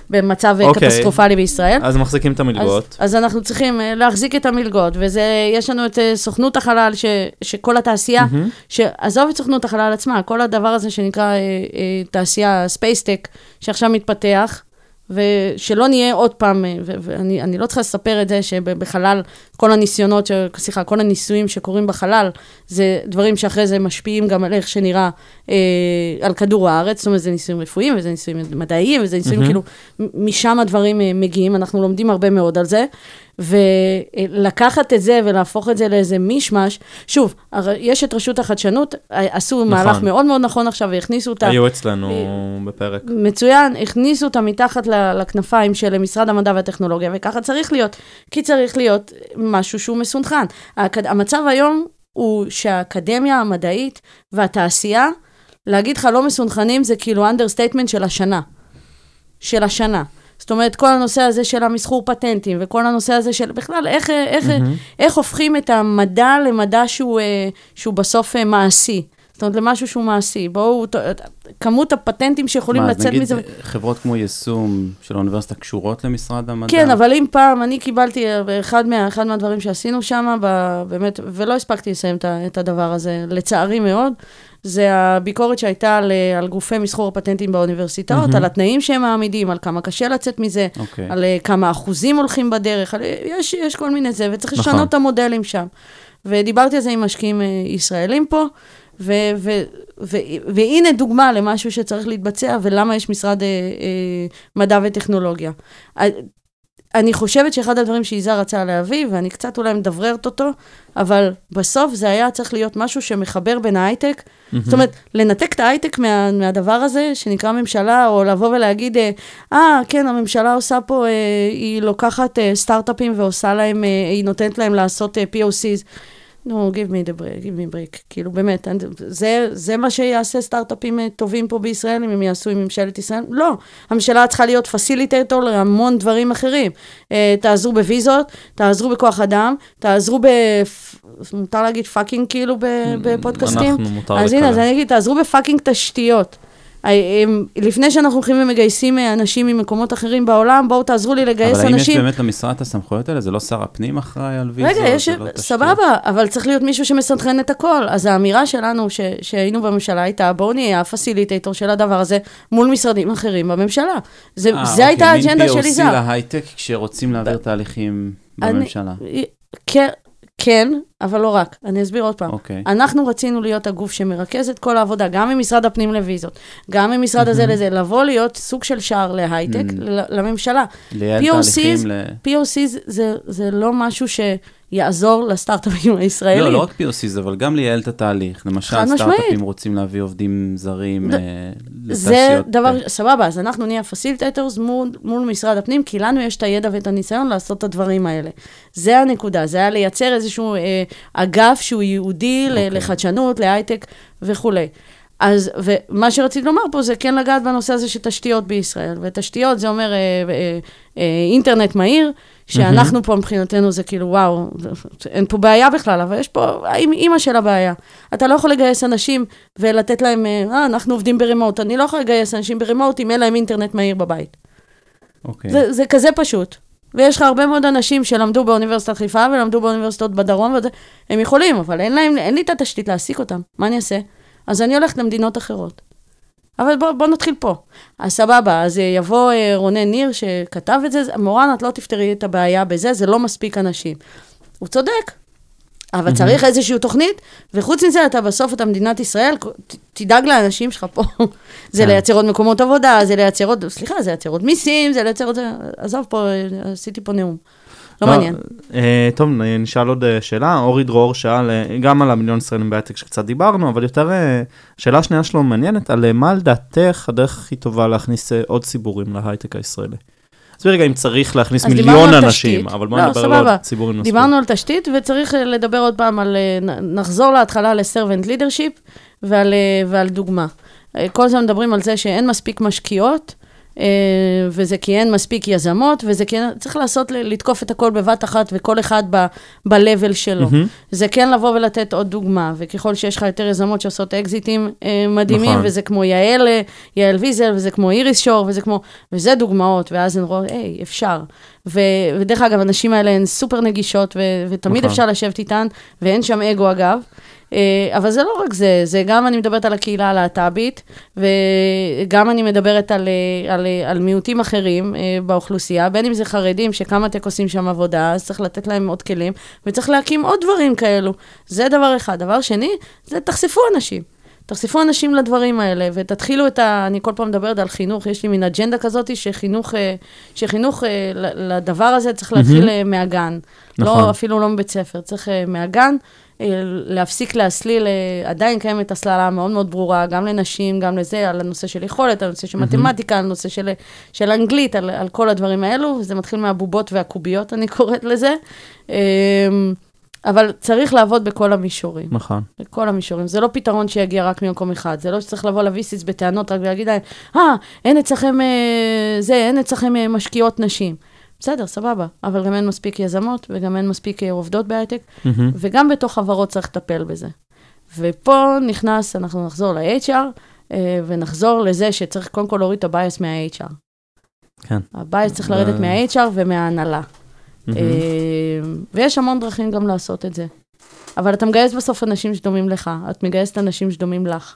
במצב אוקיי. קטסטרופלי בישראל. אז מחזיקים את המלגות. אז, אנחנו צריכים אה, להחזיק את המלגות, ויש לנו את אה, סוכנות החלל, שכל התעשייה. שעזוב את סוכנות החלל עצמה, כל הדבר הזה שנקרא אה, תעשייה space tech, שעכשיו מתפתח, ושלא נהיה עוד פעם, אה, ואני אני לא צריכה לספר את זה שבחלל, כל הניסיונות, סליחה, כל הניסויים שקורים בחלל, זה דברים שאחרי זה משפיעים גם על איך שנראה אה, על כדור הארץ, זאת אומרת, זה ניסויים רפואיים, וזה ניסויים מדעיים, וזה ניסויים מהמם. כאילו, משם הדברים אה, מגיעים, אנחנו לומדים הרבה מאוד על זה. ולקחת את זה ולהפוך את זה לאיזה מישמש, שוב, יש את רשות החדשנות, עשו מהלך מאוד מאוד נכון עכשיו והכניסו אותה, היו אצלנו אה, בפרק. מצוין, הכניסו אותה מתחת לכנפיים של משרד המדע והטכנולוגיה, וככה צריך להיות, כי צריך להיות משהו שהוא מסונכרן. האקד... המצב היום הוא שהאקדמיה המדעית והתעשייה, להגיד לך לא מסונכרנים זה כאילו understatement של השנה. של השנה. זאת אומרת, כל הנושא הזה של המסחור פטנטים, וכל הנושא הזה של בכלל, איך, איך, מהמם. איך הופכים את המדע למדע שהוא, אה, שהוא בסוף אה, מעשי. זאת אומרת, למשהו שהוא מעשי. בואו, כמות הפטנטים שיכולים מה, לצאת נגיד מזה... חברות כמו יישום של האוניברסיטה קשורות למשרד המדע? כן, אבל אם פעם, אני קיבלתי, אה, אחד, מה, אחד מהדברים שעשינו שם, באמת, ולא הספקתי לסיים את הדבר הזה, לצערי מאוד, זה הביקורת שהייתה על, אה, על גופי מסחור הפטנטים באוניברסיטאות, מהמם. על התנאים שהם מעמידים, על כמה קשה לצאת מזה, אוקיי. על אה, כמה אחוזים הולכים בדרך, על, יש, יש כל מיני זה, וצריך נכון. לשנות את המודלים שם. ודיברתי על זה עם משקיעים אה, ישראלים פה, ו, ו, ו, והנה דוגמה למשהו שצריך להתבצע, ולמה יש משרד אה, אה, מדע וטכנולוגיה. אני חושבת שאחד הדברים שיזהר רצה להביא, ואני קצת אולי מדבררת אותו, אבל בסוף זה היה צריך להיות משהו שמחבר בין ההייטק. זאת אומרת, לנתק את ההייטק מה, מהדבר הזה, שנקרא ממשלה, או לבוא ולהגיד, אה, אה, כן, הממשלה עושה פה, אה, היא לוקחת אה, סטארט-אפים ועושה להם, אה, היא נותנת להם לעשות אה, POCs. נו, give me the break, give me break. כאילו, באמת, זה, זה מה שיעשה סטארט-אפים אה, טובים פה בישראל, אם הם יעשו עם ממשלת ישראל? לא. הממשלה צריכה להיות facilitator להמון דברים אחרים. אה, תעזרו בוויזות, תעזרו בכוח אדם, תעזרו ב... מותר להגיד fucking כאילו בפודקאסטים? אנחנו מותר אז הנה. אז אני אגיד, תעזרו ב fucking תשתיות. אה, לפני שאנחנו הולכים ומגייסים אה, אנשים ממקומות אחרים בעולם, בואו תעזרו לי לגייס אבל האם יש אנשים. באמת למשרד את הסמכויות האלה? זה לא שר הפנים אחראי על ויזות? רגע, יש, לא? סבבה, אבל צריך להיות מישהו שמסנכרן את הכל. אז האמירה שלנו, ש, שהיינו בממשלה, הייתה, בואו נהיה ה facilitator של הדבר הזה מול משרדים אחרים בממשלה. זה, אה, זה אוקיי, הייתה האג'נדה של מין יזהר. POC להייטק כשרוצים להעביר תהליכים אני- בממשלה. כן, כן, אבל לא רק. אני אסביר עוד פעם. אוקיי. אנחנו רצינו להיות הגוף שמרכז את כל העבודה, גם ממשרד הפנים לוויזות, גם ממשרד הזה לזה, לבוא להיות סוג של שער להייטק, Mhm. ל- לממשלה. לייעל POCs תהליכים ל... POC זה, זה, לא משהו שיעזור לסטארט-אפים הישראלים. לא, לא רק POCs, אבל גם לייעל את התהליך. למשל. סטארט-אפים רוצים להביא עובדים זרים ד- אה, זה לתעשיות. דבר, סבבה, אז אנחנו נהיה facilitators מול, מול משרד הפנים, כי לנו יש את הידע ואת הניסיון לעשות את הדברים האלה. זה הנקודה, זה היה לייצר איזשהו אה, אגף שהוא ייעודי. אוקיי. לחדשנות, להייטק וכולי. אז, ומה שרציתי לומר פה זה כן לגעת בנושא הזה של תשתיות בישראל, ותשתיות זה אומר אה, אה, אה, אינטרנט מהיר, שאנחנו פה מבחינתנו זה כאילו, וואו, אין פה בעיה בכלל, אבל יש פה אימא של הבעיה. אתה לא יכול לגייס אנשים ולתת להם, אה, אה, אנחנו עובדים ברימוט, אני לא יכול לגייס אנשים ברימוט אם אין להם אינטרנט מהיר בבית. אוקיי. זה, זה כזה פשוט. ויש לך הרבה מאוד אנשים שלמדו באוניברסיטת חיפה ולמדו באוניברסיטות בדרום, וזה, הם יכולים, אבל אין, להם, אין לי את התשתית להעסיק אותם. מה אני אעשה? אז אני הולכת למדינות אחרות. אבל בוא, בוא נתחיל פה. אז סבבה, אז אה, יבוא אה, רונן ניר שכתב את זה, מורן, את לא תפתרי את הבעיה בזה, זה לא מספיק אנשים. הוא צודק, אבל צריך איזושהי תוכנית, וחוץ מזה, אתה בסוף, אתה מדינת ישראל, ת- תדאג לאנשים שלך פה. זה כן. לייצר עוד מקומות עבודה, זה לייצר עוד, סליחה, זה לייצר עוד מיסים, זה לייצר עוד, עזוב פה, אה, עשיתי פה נאום. לא מעניין. אה, טוב, נשאל עוד אה, שאלה. אורי דרור שאל אה, גם על המיליון ישראלים בהייטק שקצת דיברנו, אבל יותר, שאלה שנייה שלו מעניינת, על מה לדעתך הדרך הכי טובה להכניס עוד ציבורים להייטק הישראלי. עזבי רגע אם צריך להכניס מיליון על אנשים, תשתית. אבל בוא לא, נדבר על סבבה. עוד ציבורים נוספים. דיברנו על תשתית, וצריך לדבר עוד פעם על, נחזור להתחלה ל-servant leadership ועל, ועל דוגמה. כל הזמן מדברים על זה שאין מספיק משקיעות, וזה כי אין מספיק יזמות, וזה כי אין, צריך לעשות, לתקוף את הכל בבת אחת, וכל אחד ב-level שלו. מהמם. זה כן לבוא ולתת עוד דוגמה, וככל שיש לך יותר יזמות שעושות אקזיטים אה, מדהימים, נכון. וזה כמו יעל, אה, יעל ויזל, וזה כמו איריס שור, וזה כמו, וזה דוגמאות, ואז הן רואות, היי, אפשר. ו, ודרך אגב, הנשים האלה הן סופר נגישות, ו, ותמיד נכון. אפשר לשבת איתן, ואין שם אגו אגב. אה, אבל זה לא רק זה, זה גם אני מדברת על הקהילה הלהט"בית, וגם אני מדברת על, אה, על, אה, על מיעוטים אחרים באוכלוסייה, בין אם זה חרדים, שכמה טק עושים שם עבודה, אז צריך לתת להם עוד כלים, וצריך להקים עוד דברים כאלו. זה דבר אחד. דבר שני, זה תחשפו אנשים. תחשפו אנשים לדברים האלה, ותתחילו את ה... אני כל פעם מדברת על חינוך, יש לי מין אג'נדה כזאת, שחינוך, שחינוך לדבר הזה צריך להתחיל אה, מהגן. נכון. לא, אפילו לא מבית ספר, צריך מהגן. אה, להפסיק להסליל, אה, עדיין קיימת הסללה מאוד מאוד ברורה, גם לנשים, גם לזה, על הנושא של יכולת, על הנושא של מתמטיקה, על הנושא של, של אנגלית, על, על כל הדברים האלו, זה מתחיל מהבובות והקוביות, אני קוראת לזה. אה, אבל צריך לעבוד בכל המישורים. נכון. בכל המישורים. זה לא פתרון שיגיע רק ממקום אחד. זה לא שצריך לבוא ל VCs בטענות רק ולהגיד להם, אה, אין אצלכם אה, זה, אין אצלכם אה, משקיעות נשים. בסדר, סבבה, אבל גם אין מספיק יזמות, וגם אין מספיק אה, עובדות בהייטק, מהמם. וגם בתוך חברות צריך לטפל בזה. ופה נכנס, אנחנו נחזור ל-HR, אה, ונחזור לזה שצריך קודם כל להוריד את ה bias מה-HR. כן. הבייס צריך לרדת מה-HR ומההנהלה. אה, ויש המון דרכים גם לעשות את זה. אבל אתה מגייס בסוף אנשים שדומים לך, את מגייסת אנשים שדומים לך.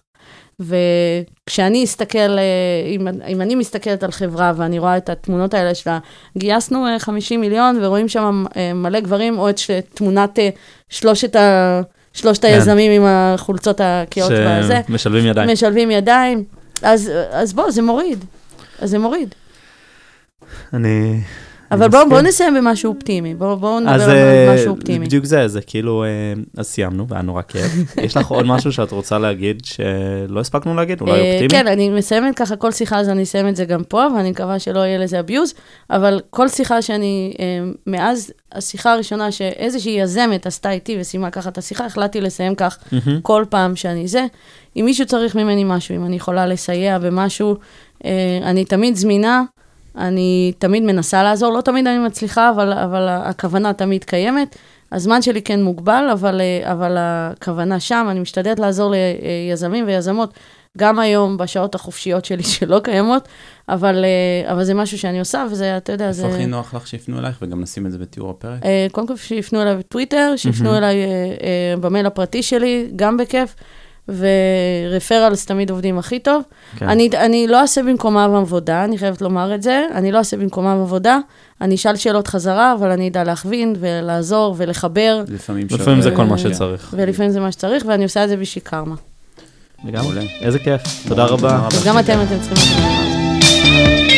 וכשאני אסתכל, אה, אם, אם אני מסתכלת על חברה ואני רואה את התמונות האלה שלה, גייסנו אה, 50 מיליון ורואים שם אה, מלא גברים, או את ש- תמונת אה, שלושת, ה, שלושת כן. היזמים עם החולצות הקאות והזה, שמשלבים ידיים. משלבים ידיים, אז, אז בוא, זה מוריד. אז זה מוריד. אני... אבל בואו בוא. נסיים במשהו אופטימי. בואו בוא אז נדבר אה, על משהו זה אופטימי. בדיוק זה, זה כאילו, אה, אז סיימנו, והיה נורא כיף. יש לך עוד משהו שאת רוצה להגיד שלא הספקנו להגיד? אולי אה, אופטימי? כן, אני מסיימת ככה כל שיחה, אז אני אסיים את זה גם פה, ואני מקווה שלא יהיה לזה abuse, אבל כל שיחה שאני, אה, מאז השיחה הראשונה שאיזושהי יזמת עשתה איתי וסיימה ככה את השיחה, החלטתי לסיים כך. כל פעם שאני זה. אם מישהו צריך ממני משהו, אם אני יכולה לסייע במשהו, אה, אני תמיד זמינה, אני תמיד מנסה לעזור, לא תמיד אני מצליחה, אבל, אבל הכוונה תמיד קיימת. הזמן שלי כן מוגבל, אבל, אה, אבל הכוונה שם, אני משתדלת לעזור ליזמים ויזמות, גם היום בשעות החופשיות שלי שלא קיימות, אבל, אה, אבל זה משהו שאני עושה, וזה, אתה יודע, זה... איפה הכי נוח לך שיפנו אלייך, וגם נשים את זה בתיאור הפרק? אה, קודם כל שיפנו אליי בטוויטר, שיפנו. אליי במייל הפרטי שלי, גם בכיף, ורפרלס תמיד עובדים הכי טוב. כן. אני, אני לא אעשה במקומם עבודה, אני חייבת לומר את זה, אני לא אעשה במקומם עבודה, אני אשאל שאלות חזרה, אבל אני אדע להכווין ולעזור ולחבר, לפעמים לפעמים זה כל מה כן. שצריך. ולפעמים זה מה שצריך, ואני עושה את זה בשביל קרמה. לגמרי. איזה כיף. תודה רבה. תודה רבה. אז גם אתם, אתם צריכים...